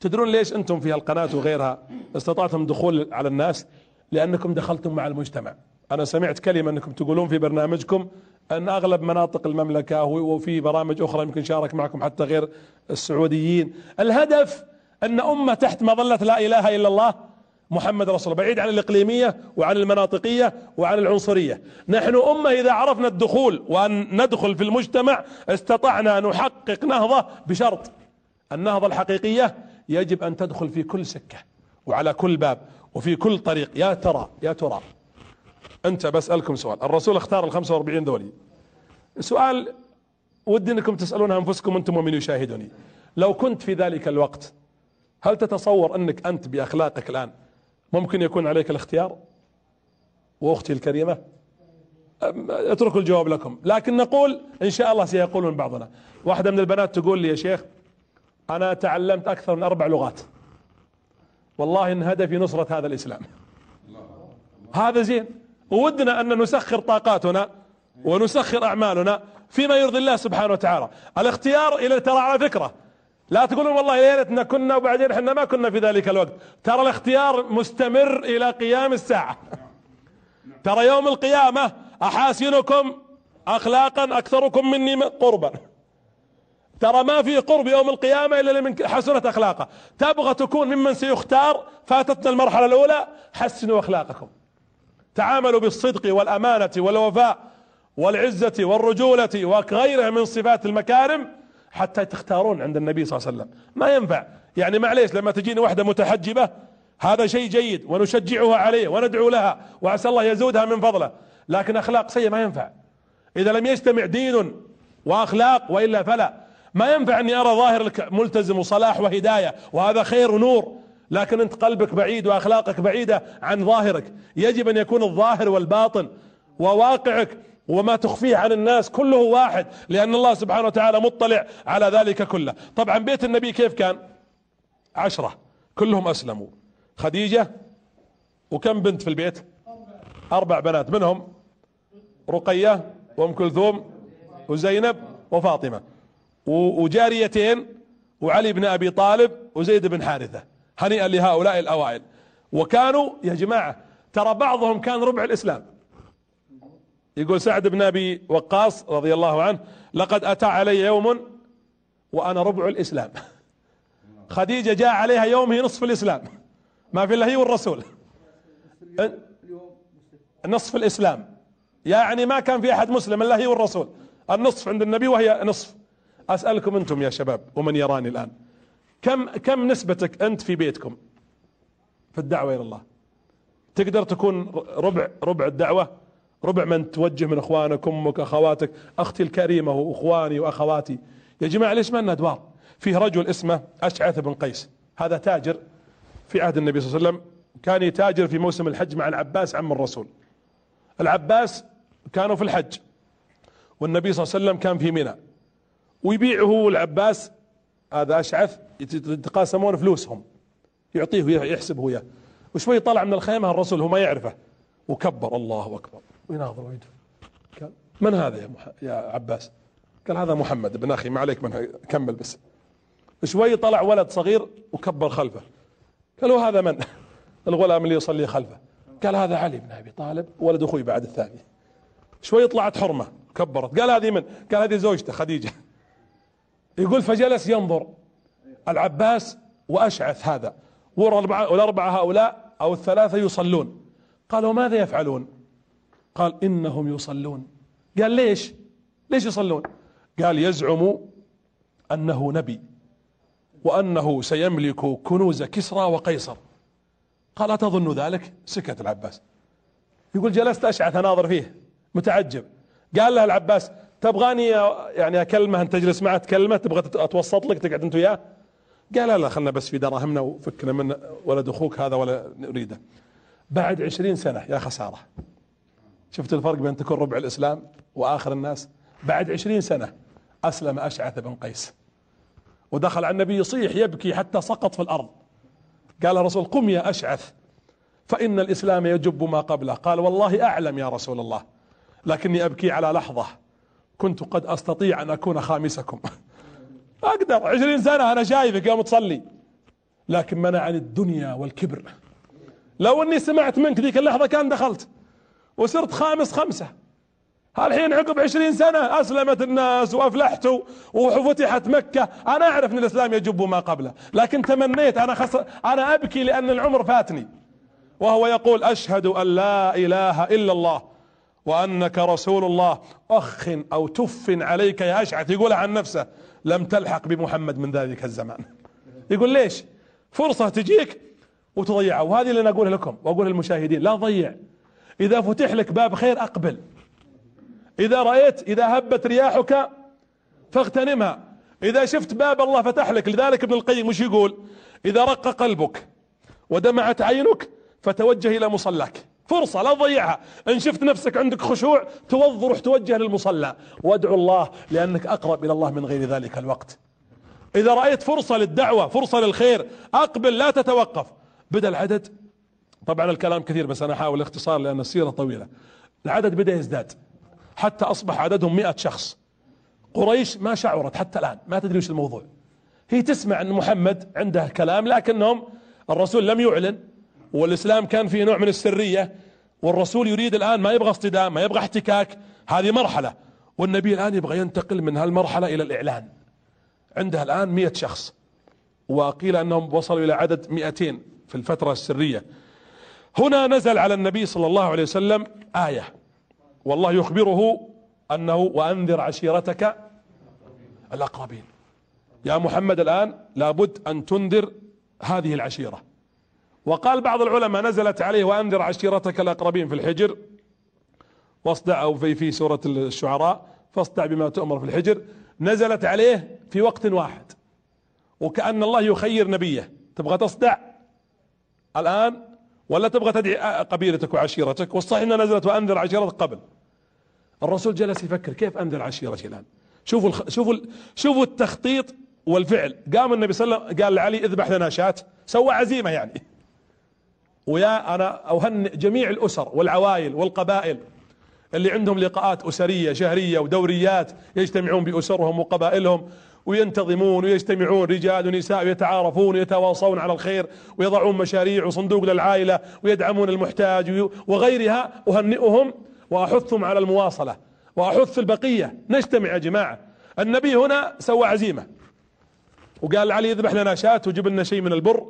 تدرون ليش أنتم في القناة وغيرها؟ استطعتم دخول على الناس لأنكم دخلتم مع المجتمع. أنا سمعت كلمة أنكم تقولون في برنامجكم أن أغلب مناطق المملكة وفي برامج أخرى يمكن شارك معكم حتى غير السعوديين. الهدف أن أمة تحت مظلة لا إله إلا الله محمد رسول الله بعيد عن الإقليمية وعن المناطقية وعن العنصرية. نحن أمة إذا عرفنا الدخول وأن ندخل في المجتمع استطعنا نحقق نهضة بشرط. النهضة الحقيقية يجب أن تدخل في كل سكة وعلى كل باب وفي كل طريق. يا ترى يا ترى أنت بسألكم سؤال. الرسول اختار ال 45 ذولي. سؤال ودي إنكم تسألون أنفسكم أنتم ومن يشاهدني لو كنت في ذلك الوقت هل تتصور أنك أنت بأخلاقك الآن ممكن يكون عليك الاختيار؟ وأختي الكريمة أترك الجواب لكم. لكن نقول إن شاء الله سيقولون بعضنا. واحدة من البنات تقول لي يا شيخ أنا تعلمت أكثر من أربع لغات. والله إن هدفي نصرة هذا الإسلام. هذا زين. وودنا أن نسخر طاقاتنا ونسخر أعمالنا فيما يرضي الله سبحانه وتعالى. الاختيار إلى ترى على فكرة. لا تقولون والله يا ريتنا كنا وبعدين إحنا ما كنا في ذلك الوقت. ترى الاختيار مستمر إلى قيام الساعة. ترى يوم القيامة أحاسنكم اخلاقا أكثركم مني قربا. ترى ما في قرب يوم القيامة إلا لمن حسنت أخلاقه. تبغى تكون ممن سيختار. فاتتنا المرحلة الأولى. حسنوا أخلاقكم. تعاملوا بالصدق والأمانة والوفاء والعزة والرجولة وغيرها من صفات المكارم حتى تختارون عند النبي صلى الله عليه وسلم. ما ينفع. يعني معليش لما تجيني واحدة متحجبة هذا شيء جيد ونشجعها عليه وندعو لها وعسى الله يزودها من فضله. لكن أخلاق سيئة ما ينفع. إذا لم يجتمع دين وأخلاق وإلا فلا. ما ينفع أني أرى ظاهرك ملتزم وصلاح وهداية وهذا خير ونور لكن انت قلبك بعيد وأخلاقك بعيدة عن ظاهرك. يجب أن يكون الظاهر والباطن وواقعك وما تخفيه عن الناس كله واحد لأن الله سبحانه وتعالى مطلع على ذلك كله. طبعا بيت النبي كيف كان؟ عشرة كلهم أسلموا. خديجة وكم بنت في البيت؟ أربع بنات. منهم رقية وأم كلثوم وزينب وفاطمة. وجاريتين وعلي بن أبي طالب وزيد بن حارثة. هنيئا لهؤلاء الأوائل. وكانوا يا جماعة ترى بعضهم كان ربع الإسلام. يقول سعد بن أبي وقاص رضي الله عنه لقد أتى علي يوم وأنا ربع الإسلام. خديجة جاء عليها يوم هي نصف الإسلام. ما في إلا هي والرسول. نصف الإسلام. يعني ما كان في أحد مسلم إلا هي والرسول. النصف عند النبي وهي نصف. أسألكم أنتم يا شباب ومن يراني الآن. كم كم نسبتك أنت في بيتكم في الدعوة إلى الله؟ تقدر تكون ربع ربع الدعوة ربع من توجه من أخوانك أمك أخواتك. أختي الكريمة واخواني وأخواتي. يا جماعة ليش ما لنا أدوار؟ فيه رجل اسمه أشعث بن قيس. هذا تاجر في عهد النبي صلى الله عليه وسلم. كان يتاجر في موسم الحج مع العباس عم الرسول. العباس كانوا في الحج والنبي صلى الله عليه وسلم كان في منى. ويبيع هو العباس هذا أشعث يتقاسمون فلوسهم. يعطيه يحسب هو وشوي طلع من الخيمة الرسول هو ما يعرفه. وكبر الله أكبر. ويناظر ويدفع قال من هذا يا, مح... يا عباس؟ قال هذا محمد ابن أخي ما عليك من كمل بس. شوي طلع ولد صغير وكبر خلفه. قالوا هذا من؟ الغلام اللي يصلي خلفه. قال هذا علي بن أبي طالب ولد أخوي بعد الثاني. شوي طلعت حرمة كبرت. قال هذه من؟ قال هذه زوجته خديجة. يقول فجلس ينظر. العباس وأشعث هذا. والأربعة هؤلاء أو الثلاثة يصلون. قالوا ماذا يفعلون؟ قال إنهم يصلون. قال ليش؟ ليش يصلون؟ قال يزعم أنه نبي وأنه سيملك كنوز كسرى وقيصر. قال أتظن ذلك؟ سكت العباس. يقول جلست أشعث أناظر فيه. متعجب. قال له العباس تبغاني يعني أكلمه ان تجلس معه تكلمه تبغى أتوسط لك تقعد أنت وياه؟ قال لا لا خلنا بس في دراهمنا وفكنا من ولد أخوك هذا ولا نريده. بعد عشرين سنة يا خسارة. شفت الفرق بين تكون ربع الإسلام وآخر الناس؟ بعد عشرين سنة أسلم أشعث بن قيس. ودخل على النبي يصيح يبكي حتى سقط في الأرض. قال الرسول قم يا أشعث فإن الإسلام يجب ما قبله. قال والله أعلم يا رسول الله لكني أبكي على لحظة. كنت قد أستطيع أن أكون خامسكم. أقدر. عشرين سنة أنا شايفك يوم تصلي. لكن منعني الدنيا والكبر. لو أني سمعت منك ذيك اللحظة كان دخلت. وصرت خامس خمسة. الحين عقب عشرين سنة أسلمت الناس وأفلحت وفتحت مكة. أنا أعرف أن الإسلام يجب ما قبله. لكن تمنيت أنا خسر أنا أبكي لأن العمر فاتني. وهو يقول أشهد أن لا إله إلا الله. وأنك رسول الله أخ أو تف عليك يا أشعث يقول عن نفسه لم تلحق بمحمد من ذلك الزمان. يقول ليش؟ فرصة تجيك وتضيعها. وهذه اللي أنا أقولها لكم وأقول للمشاهدين لا تضيع. إذا فتح لك باب خير أقبل. إذا رأيت إذا هبت رياحك فاغتنمها. إذا شفت باب الله فتح لك لذلك ابن القيم مش يقول؟ إذا رق قلبك ودمعت عينك فتوجه إلى مصلاك. فرصة لا تضيعها. إن شفت نفسك عندك خشوع توض روح توجه للمصلى. وادعو الله لأنك أقرب إلى الله من غير ذلك الوقت. إذا رأيت فرصة للدعوة فرصة للخير أقبل لا تتوقف. بدأ العدد. طبعا الكلام كثير بس أنا أحاول اختصار لأن السيرة طويلة. العدد بدأ يزداد. حتى أصبح عددهم مئة شخص. قريش ما شعرت حتى الآن. ما تدري وش الموضوع. هي تسمع أن محمد عنده كلام لكنهم الرسول لم يعلن. والإسلام كان فيه نوع من السرية والرسول يريد الآن ما يبغى اصطدام ما يبغى احتكاك. هذه مرحلة والنبي الآن يبغى ينتقل من هالمرحلة إلى الإعلان. عنده الآن مئة شخص وقيل أنهم وصلوا إلى عدد مئتين في الفترة السرية. هنا نزل على النبي صلى الله عليه وسلم آية. والله يخبره أنه وأنذر عشيرتك الأقربين. يا محمد الآن لابد أن تنذر هذه العشيرة. وقال بعض العلماء نزلت عليه وأنذر عشيرتك الأقربين في الحجر واصدع أو في في سورة الشعراء فاصدع بما تؤمر في الحجر. نزلت عليه في وقت واحد وكأن الله يخير نبيه. تبغى تصدع الآن ولا تبغى تدعي قبيلتك وعشيرتك؟ والصحيح إنها نزلت وأنذر عشيرتك قبل. الرسول جلس يفكر كيف أنذر عشيرتي الآن؟ شوفوا الخ... شوفوا ال... شوفوا التخطيط والفعل. قام النبي صلى الله عليه وسلم قال لعلي اذبح لنا شاة. سوى عزيمة يعني. ويا أنا اوهن جميع الأسر والعوائل والقبائل اللي عندهم لقاءات أسرية شهرية ودوريات يجتمعون بأسرهم وقبائلهم وينتظمون ويجتمعون رجال ونساء ويتعارفون ويتواصون على الخير ويضعون مشاريع وصندوق للعائلة ويدعمون المحتاج وغيرها. أهنئهم وأحثهم على المواصلة وأحث البقية. نجتمع يا جماعة. النبي هنا سوى عزيمة وقال علي يذبح لنا شاة وجب لنا شيء من البر.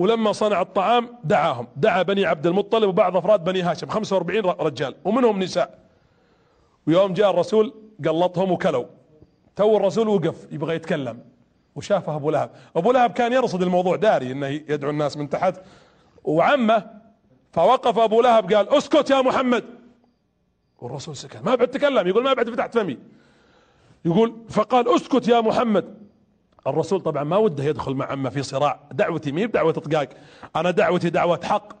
ولما صنع الطعام دعاهم. دعا بني عبد المطلب وبعض أفراد بني هاشم. 45 رجال. ومنهم نساء. ويوم جاء الرسول قلطهم وكلوا. تو الرسول وقف يبغى يتكلم. وشافه أبو لهب. أبو لهب كان يرصد الموضوع داري إنه يدعو الناس من تحت. وعمه فوقف أبو لهب قال أسكت يا محمد. والرسول سكت. ما بعد تكلم. يقول ما بعد فتحت فمي. يقول فقال أسكت يا محمد. الرسول طبعا ما وده يدخل مع عمه في صراع. دعوتي مي بدعوة إطقاق. أنا دعوتي دعوة حق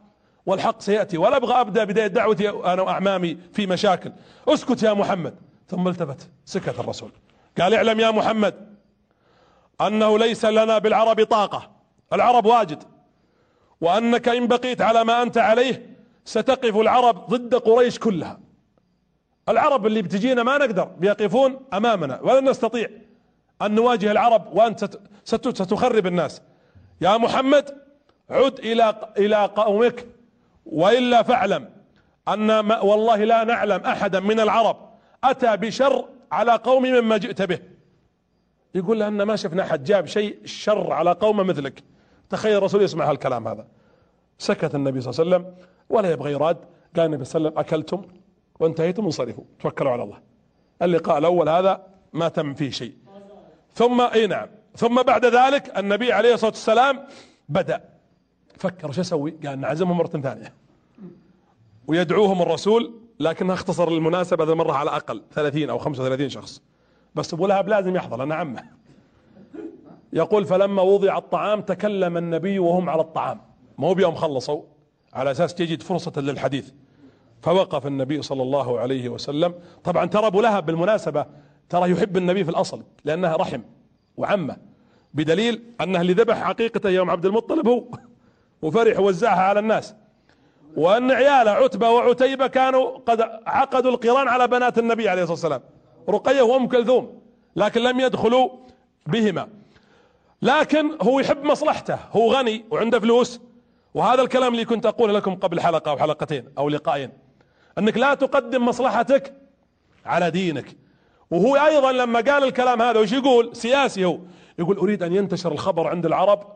والحق سيأتي. ولا أبغى أبدأ بداية دعوتي أنا وأعمامي في مشاكل. أسكت يا محمد. ثم التفت سكت الرسول. قال اعلم يا محمد أنه ليس لنا بالعرب طاقة. العرب واجد. وأنك إن بقيت على ما أنت عليه ستقف العرب ضد قريش كلها. العرب اللي بتجينا ما نقدر. بيقفون أمامنا. ولن نستطيع. أن نواجه العرب وانت ستخرب الناس. يا محمد عد إلى إلى قومك وإلا فاعلم أن والله لا نعلم أحدا من العرب أتى بشر على قوم مما جئت به. يقول لأن ما شفنا أحد جاب شيء شر على قوم مثلك. تخيل الرسول يسمع هالكلام هذا. سكت النبي صلى الله عليه وسلم ولا يبغى يراد. قال النبي صلى الله عليه وسلم أكلتم وانتهيتم انصرفوا توكلوا على الله. اللقاء الأول هذا ما تم فيه شيء. ثم إي نعم. ثم بعد ذلك النبي عليه الصلاة والسلام بدأ. فكر شو أسوي قال نعزمهم مرة ثانية. ويدعوهم الرسول لكنها اختصر المناسبة هذه المرة على أقل 30 أو 35 شخص. بس أبو لهب لازم يحضر أنا عمه. يقول فلما وضع الطعام تكلم النبي وهم على الطعام. مو بيوم خلصوا على أساس تجد فرصة للحديث. فوقف النبي صلى الله عليه وسلم. طبعا ترى أبو لهب بالمناسبة ترى يحب النبي في الأصل لأنها رحم وعمة بدليل أنه اللي ذبح حقيقته يوم عبد المطلب هو وفرح ووزعها على الناس. وأن عياله عتبة وعتيبة كانوا قد عقدوا القران على بنات النبي عليه الصلاة والسلام. رقية وأم كلثوم لكن لم يدخلوا بهما. لكن هو يحب مصلحته هو غني وعنده فلوس. وهذا الكلام اللي كنت أقوله لكم قبل حلقة أو حلقتين أو لقاءين. أنك لا تقدم مصلحتك على دينك. وهو أيضا لما قال الكلام هذا وش يقول؟ سياسي هو. يقول أريد أن ينتشر الخبر عند العرب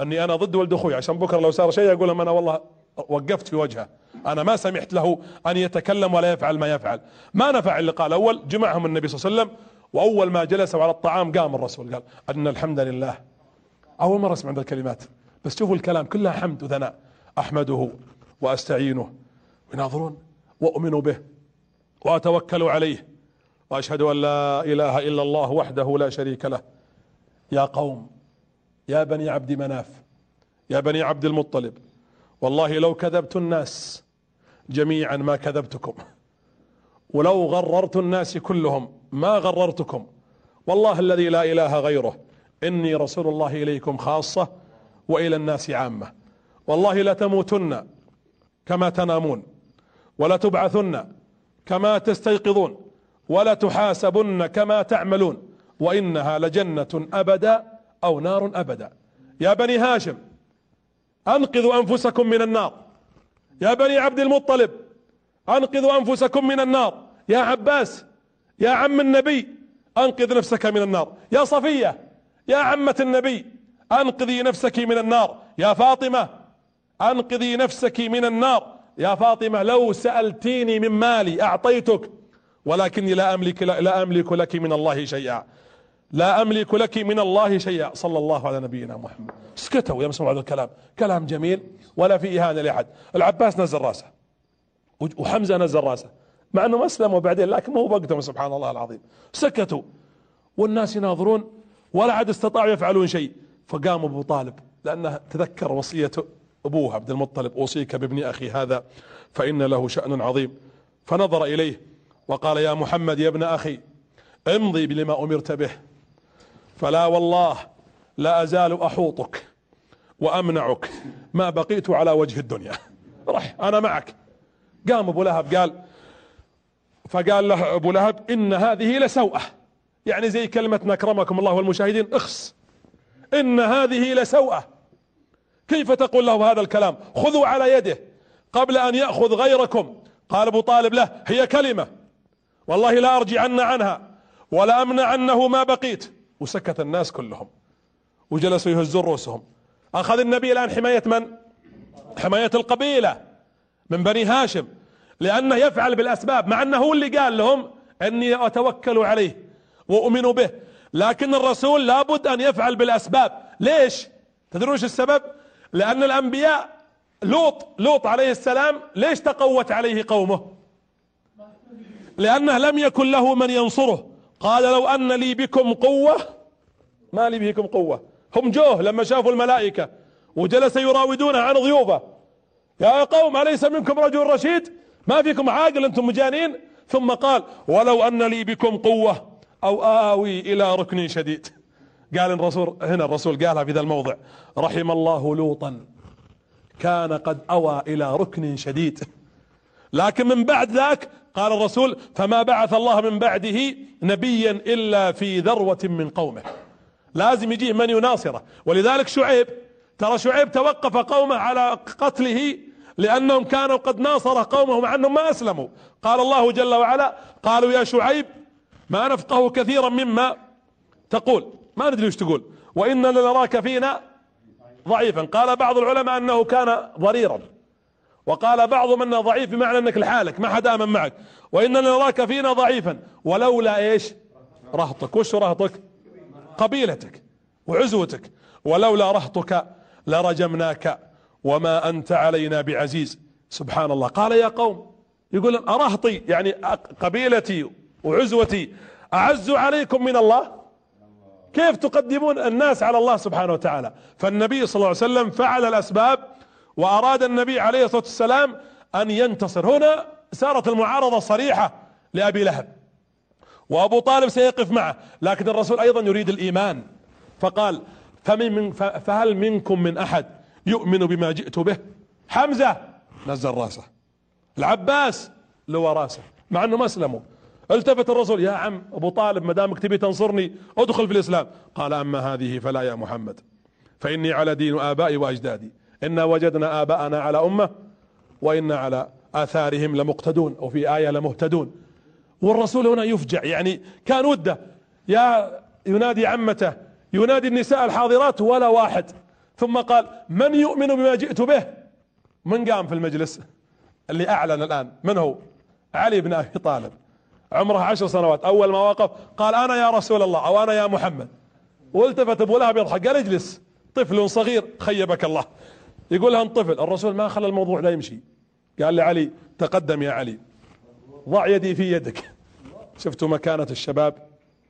أني أنا ضد ولد أخوي عشان بكرة لو صار شيء أقول لهم أنا والله وقفت في وجهه. أنا ما سمحت له أن يتكلم ولا يفعل ما يفعل. ما نفع اللقاء الأول جمعهم النبي صلى الله عليه وسلم وأول ما جلسوا على الطعام قام الرسول قال أن الحمد لله. أول مرة أسمع هذه الكلمات بس شوفوا الكلام كلها حمد وثناء. أحمده وأستعينه. ويناظرون وأؤمن به وأتوكل عليه. وأشهد أن لا إله إلا الله وحده لا شريك له. يا قوم يا بني عبد مناف يا بني عبد المطلب والله لو كذبت الناس جميعا ما كذبتكم. ولو غررت الناس كلهم ما غررتكم. والله الذي لا إله غيره إني رسول الله إليكم خاصة وإلى الناس عامة. والله لتموتن كما تنامون ولا تبعثن كما تستيقظون. ولا تحاسبن كما تعملون وإنها لجنة أبدا أو نار أبدا. يا بني هاشم أنقذوا أنفسكم من النار. يا بني عبد المطلب أنقذوا أنفسكم من النار. يا عباس يا عم النبي أنقذ نفسك من النار. يا صفية يا عمة النبي أنقذي نفسك من النار. يا فاطمة أنقذي نفسك من النار. يا فاطمة لو سألتيني من مالي أعطيتك. ولكني لا أملك لا أملك لك من الله شيئا. لا أملك لك من الله شيئا. صلى الله على نبينا محمد. سكتوا يا مسموع هذا الكلام. كلام جميل ولا في اهانه لأحد. العباس نزل رأسه. وحمزة نزل رأسه. مع انهم أسلموا بعدين لكن ما هو سبحان الله العظيم. سكتوا. والناس يناظرون ولا عاد استطاعوا يفعلون شيء. فقام أبو طالب. لأنه تذكر وصية أبوه عبد المطلب. أوصيك بابن أخي هذا فإن له شأن عظيم. فنظر إليه. وقال يا محمد يا ابن أخي امضي بلما أمرت به. فلا والله لا أزال أحوطك وأمنعك ما بقيت على وجه الدنيا. رح أنا معك. قام أبو لهب قال فقال له أبو لهب إن هذه لسوءة. يعني زي كلمة اكرمكم الله والمشاهدين اخس. إن هذه لسوءة. كيف تقول له هذا الكلام؟ خذوا على يده قبل أن يأخذ غيركم. قال أبو طالب له هي كلمة. والله لا ارجعن عنها ولا امنعنه ما بقيت. وسكت الناس كلهم وجلسوا يهزون رؤوسهم. أخذ النبي الآن حماية من؟ حماية القبيلة من بني هاشم لأنه يفعل بالأسباب مع أنه هو اللي قال لهم إني أتوكل عليه وأؤمن به. لكن الرسول لابد أن يفعل بالأسباب. ليش؟ تدرون السبب؟ لأن الأنبياء لوط لوط عليه السلام ليش تقوت عليه قومه؟ لأنه لم يكن له من ينصره. قال لو أن لي بكم قوة ما لي بكم قوة. هم جوه لما شافوا الملائكة. وجلس يراودونه عن ضيوفه. يا قوم أليس منكم رجل رشيد؟ ما فيكم عاقل أنتم مجانين؟ ثم قال ولو أن لي بكم قوة أو آوي إلى ركن شديد. قال الرسول هنا الرسول قالها في ذا الموضع. رحم الله لوطا. كان قد أوى إلى ركن شديد. لكن من بعد ذاك قال الرسول فما بعث الله من بعده نبيا إلا في ذروة من قومه. لازم يجيه من يناصره. ولذلك شعيب ترى شعيب توقف قومه على قتله لأنهم كانوا قد ناصر قومه مع أنهم ما أسلموا. قال الله جل وعلا قالوا يا شعيب ما نفقه كثيرا مما تقول. ما ندري وش تقول. وإننا لنراك فينا ضعيفا. قال بعض العلماء أنه كان ضريرا. وقال بعضهم إنه ضعيف بمعنى إنك لحالك ما حد آمن معك. وإننا نراك فينا ضعيفا. ولولا إيش؟ رهطك. وش رهطك؟ قبيلتك وعزوتك. ولولا رهطك لرجمناك وما أنت علينا بعزيز. سبحان الله. قال يا قوم يقول أرهطي يعني قبيلتي وعزوتي أعز عليكم من الله؟ كيف تقدمون الناس على الله سبحانه وتعالى؟ فالنبي صلى الله عليه وسلم فعل الأسباب وأراد النبي عليه الصلاة والسلام أن ينتصر. هنا صارت المعارضة صريحة لأبي لهب. وأبو طالب سيقف معه لكن الرسول أيضا يريد الإيمان. فقال فمن من فهل منكم من أحد يؤمن بما جئت به؟ حمزة نزل رأسه. العباس لوى رأسه مع إنه ما أسلموا. التفت الرسول يا عم أبو طالب ما دامك تبي تنصرني ادخل في الإسلام. قال أما هذه فلا يا محمد فإني على دين آبائي وأجدادي. إنا وجدنا آباءنا على أمة وإنا على آثارهم لمقتدون وفي آية لمهتدون. والرسول هنا يفجع يعني كان وده يا ينادي عمته ينادي النساء الحاضرات ولا واحد. ثم قال من يؤمن بما جئت به؟ من قام في المجلس؟ اللي أعلن الآن. من هو؟ علي بن أبي طالب. عمره عشر سنوات. أول ما وقف قال أنا يا رسول الله أو أنا يا محمد. والتفت أبو لهب يضحك قال اجلس طفل صغير خيبك الله. يقول لها طفل الرسول ما خلى الموضوع لا يمشي. قال لعلي تقدم يا علي. ضع يدي في يدك. شفتوا مكانة الشباب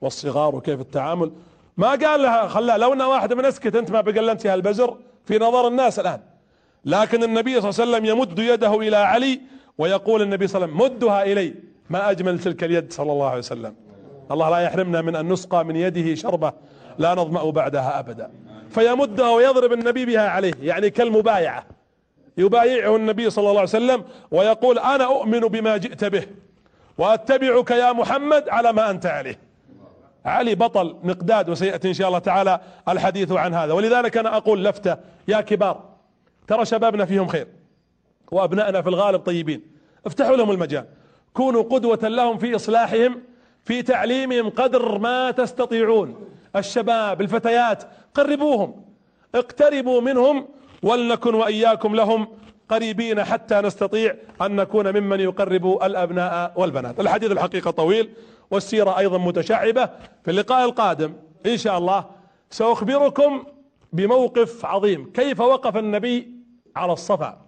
والصغار وكيف التعامل؟ ما قال لها خلاها لو انها واحدة من اسكت أنت ما بقلنتي هالبزر. في نظر الناس الآن. لكن النبي صلى الله عليه وسلم يمد يده إلى علي ويقول النبي صلى الله عليه وسلم مدها إلي. ما أجمل تلك اليد صلى الله عليه وسلم. الله لا يحرمنا من أن نسقى من يده شربة لا نظمأ بعدها أبدا. فيمدها ويضرب النبي بها عليه يعني كالمبايعة. يبايعه النبي صلى الله عليه وسلم ويقول أنا أؤمن بما جئت به وأتبعك يا محمد على ما أنت عليه. علي بطل مقداد وسيأتي إن شاء الله تعالى الحديث عن هذا. ولذلك أنا أقول لفتة يا كبار ترى شبابنا فيهم خير وأبنائنا في الغالب طيبين. افتحوا لهم المجال. كونوا قدوة لهم في إصلاحهم في تعليمهم قدر ما تستطيعون. الشباب الفتيات قربوهم. اقتربوا منهم ولنكن وإياكم لهم قريبين حتى نستطيع أن نكون ممن يقرب الأبناء والبنات. الحديث الحقيقة طويل والسيرة أيضا متشعبة. في اللقاء القادم إن شاء الله سأخبركم بموقف عظيم. كيف وقف النبي على الصفا؟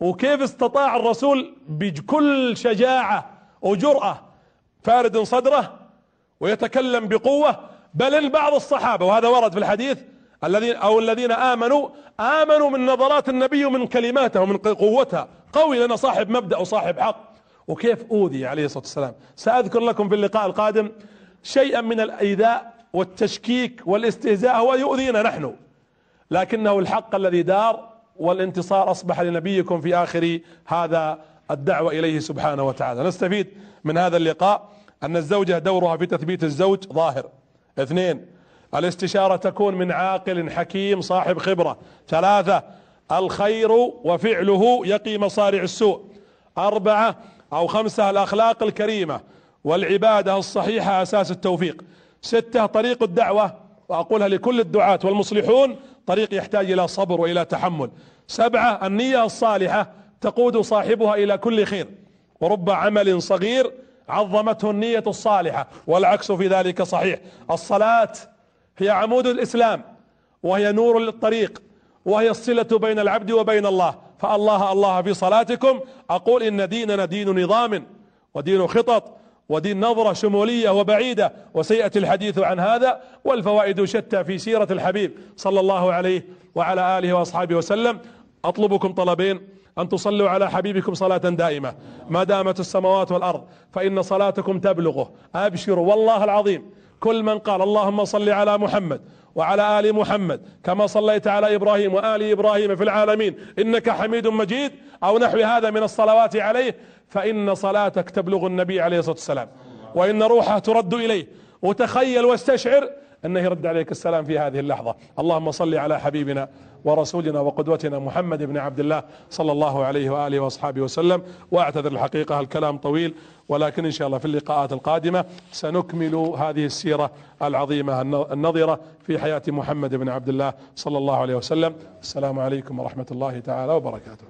وكيف استطاع الرسول بكل شجاعة وجرأة فارد صدره ويتكلم بقوة بل ان بعض الصحابة وهذا ورد في الحديث الذين أو الذين آمنوا آمنوا من نظرات النبي ومن كلماته ومن قوتها. قوي لنا صاحب مبدأ وصاحب حق. وكيف أوذي عليه الصلاة والسلام؟ سأذكر لكم في اللقاء القادم شيئا من الإيذاء والتشكيك والاستهزاء هو يؤذينا نحن. لكنه الحق الذي دار والانتصار أصبح لنبيكم في آخر هذا الدعوة إليه سبحانه وتعالى. نستفيد من هذا اللقاء. أن الزوجة دورها في تثبيت الزوج ظاهر. اثنين الاستشارة تكون من عاقل حكيم صاحب خبرة. ثلاثة الخير وفعله يقي مصارع السوء. أربعة أو خمسة الأخلاق الكريمة والعبادة الصحيحة أساس التوفيق. ستة طريق الدعوة وأقولها لكل الدعاة والمصلحون طريق يحتاج إلى صبر وإلى تحمل. سبعة النية الصالحة تقود صاحبها إلى كل خير. ورب عمل صغير عظمته النية الصالحة والعكس في ذلك صحيح. الصلاة هي عمود الإسلام وهي نور للطريق وهي الصلة بين العبد وبين الله. فالله الله في صلاتكم. أقول إن ديننا دين نظام ودين خطط ودين نظرة شمولية وبعيدة. وسيأتي الحديث عن هذا والفوائد شتى في سيرة الحبيب صلى الله عليه وعلى آله وأصحابه وسلم. أطلبكم طلبين. أن تصلوا على حبيبكم صلاة دائمة. ما دامت السماوات والأرض فإن صلاتكم تبلغه. أبشروا والله العظيم. كل من قال اللهم صل على محمد وعلى آل محمد كما صليت على إبراهيم وآل إبراهيم في العالمين إنك حميد مجيد أو نحو هذا من الصلوات عليه فإن صلاتك تبلغ النبي عليه الصلاة والسلام. وإن روحه ترد إليه. وتخيل واستشعر أنه يرد عليك السلام في هذه اللحظة. اللهم صل على حبيبنا ورسولنا وقدوتنا محمد بن عبد الله صلى الله عليه وآله وأصحابه وسلم. وأعتذر الحقيقة الكلام طويل ولكن إن شاء الله في اللقاءات القادمة سنكمل هذه السيرة العظيمة النظرة في حياة محمد بن عبد الله صلى الله عليه وسلم. السلام عليكم ورحمة الله تعالى وبركاته.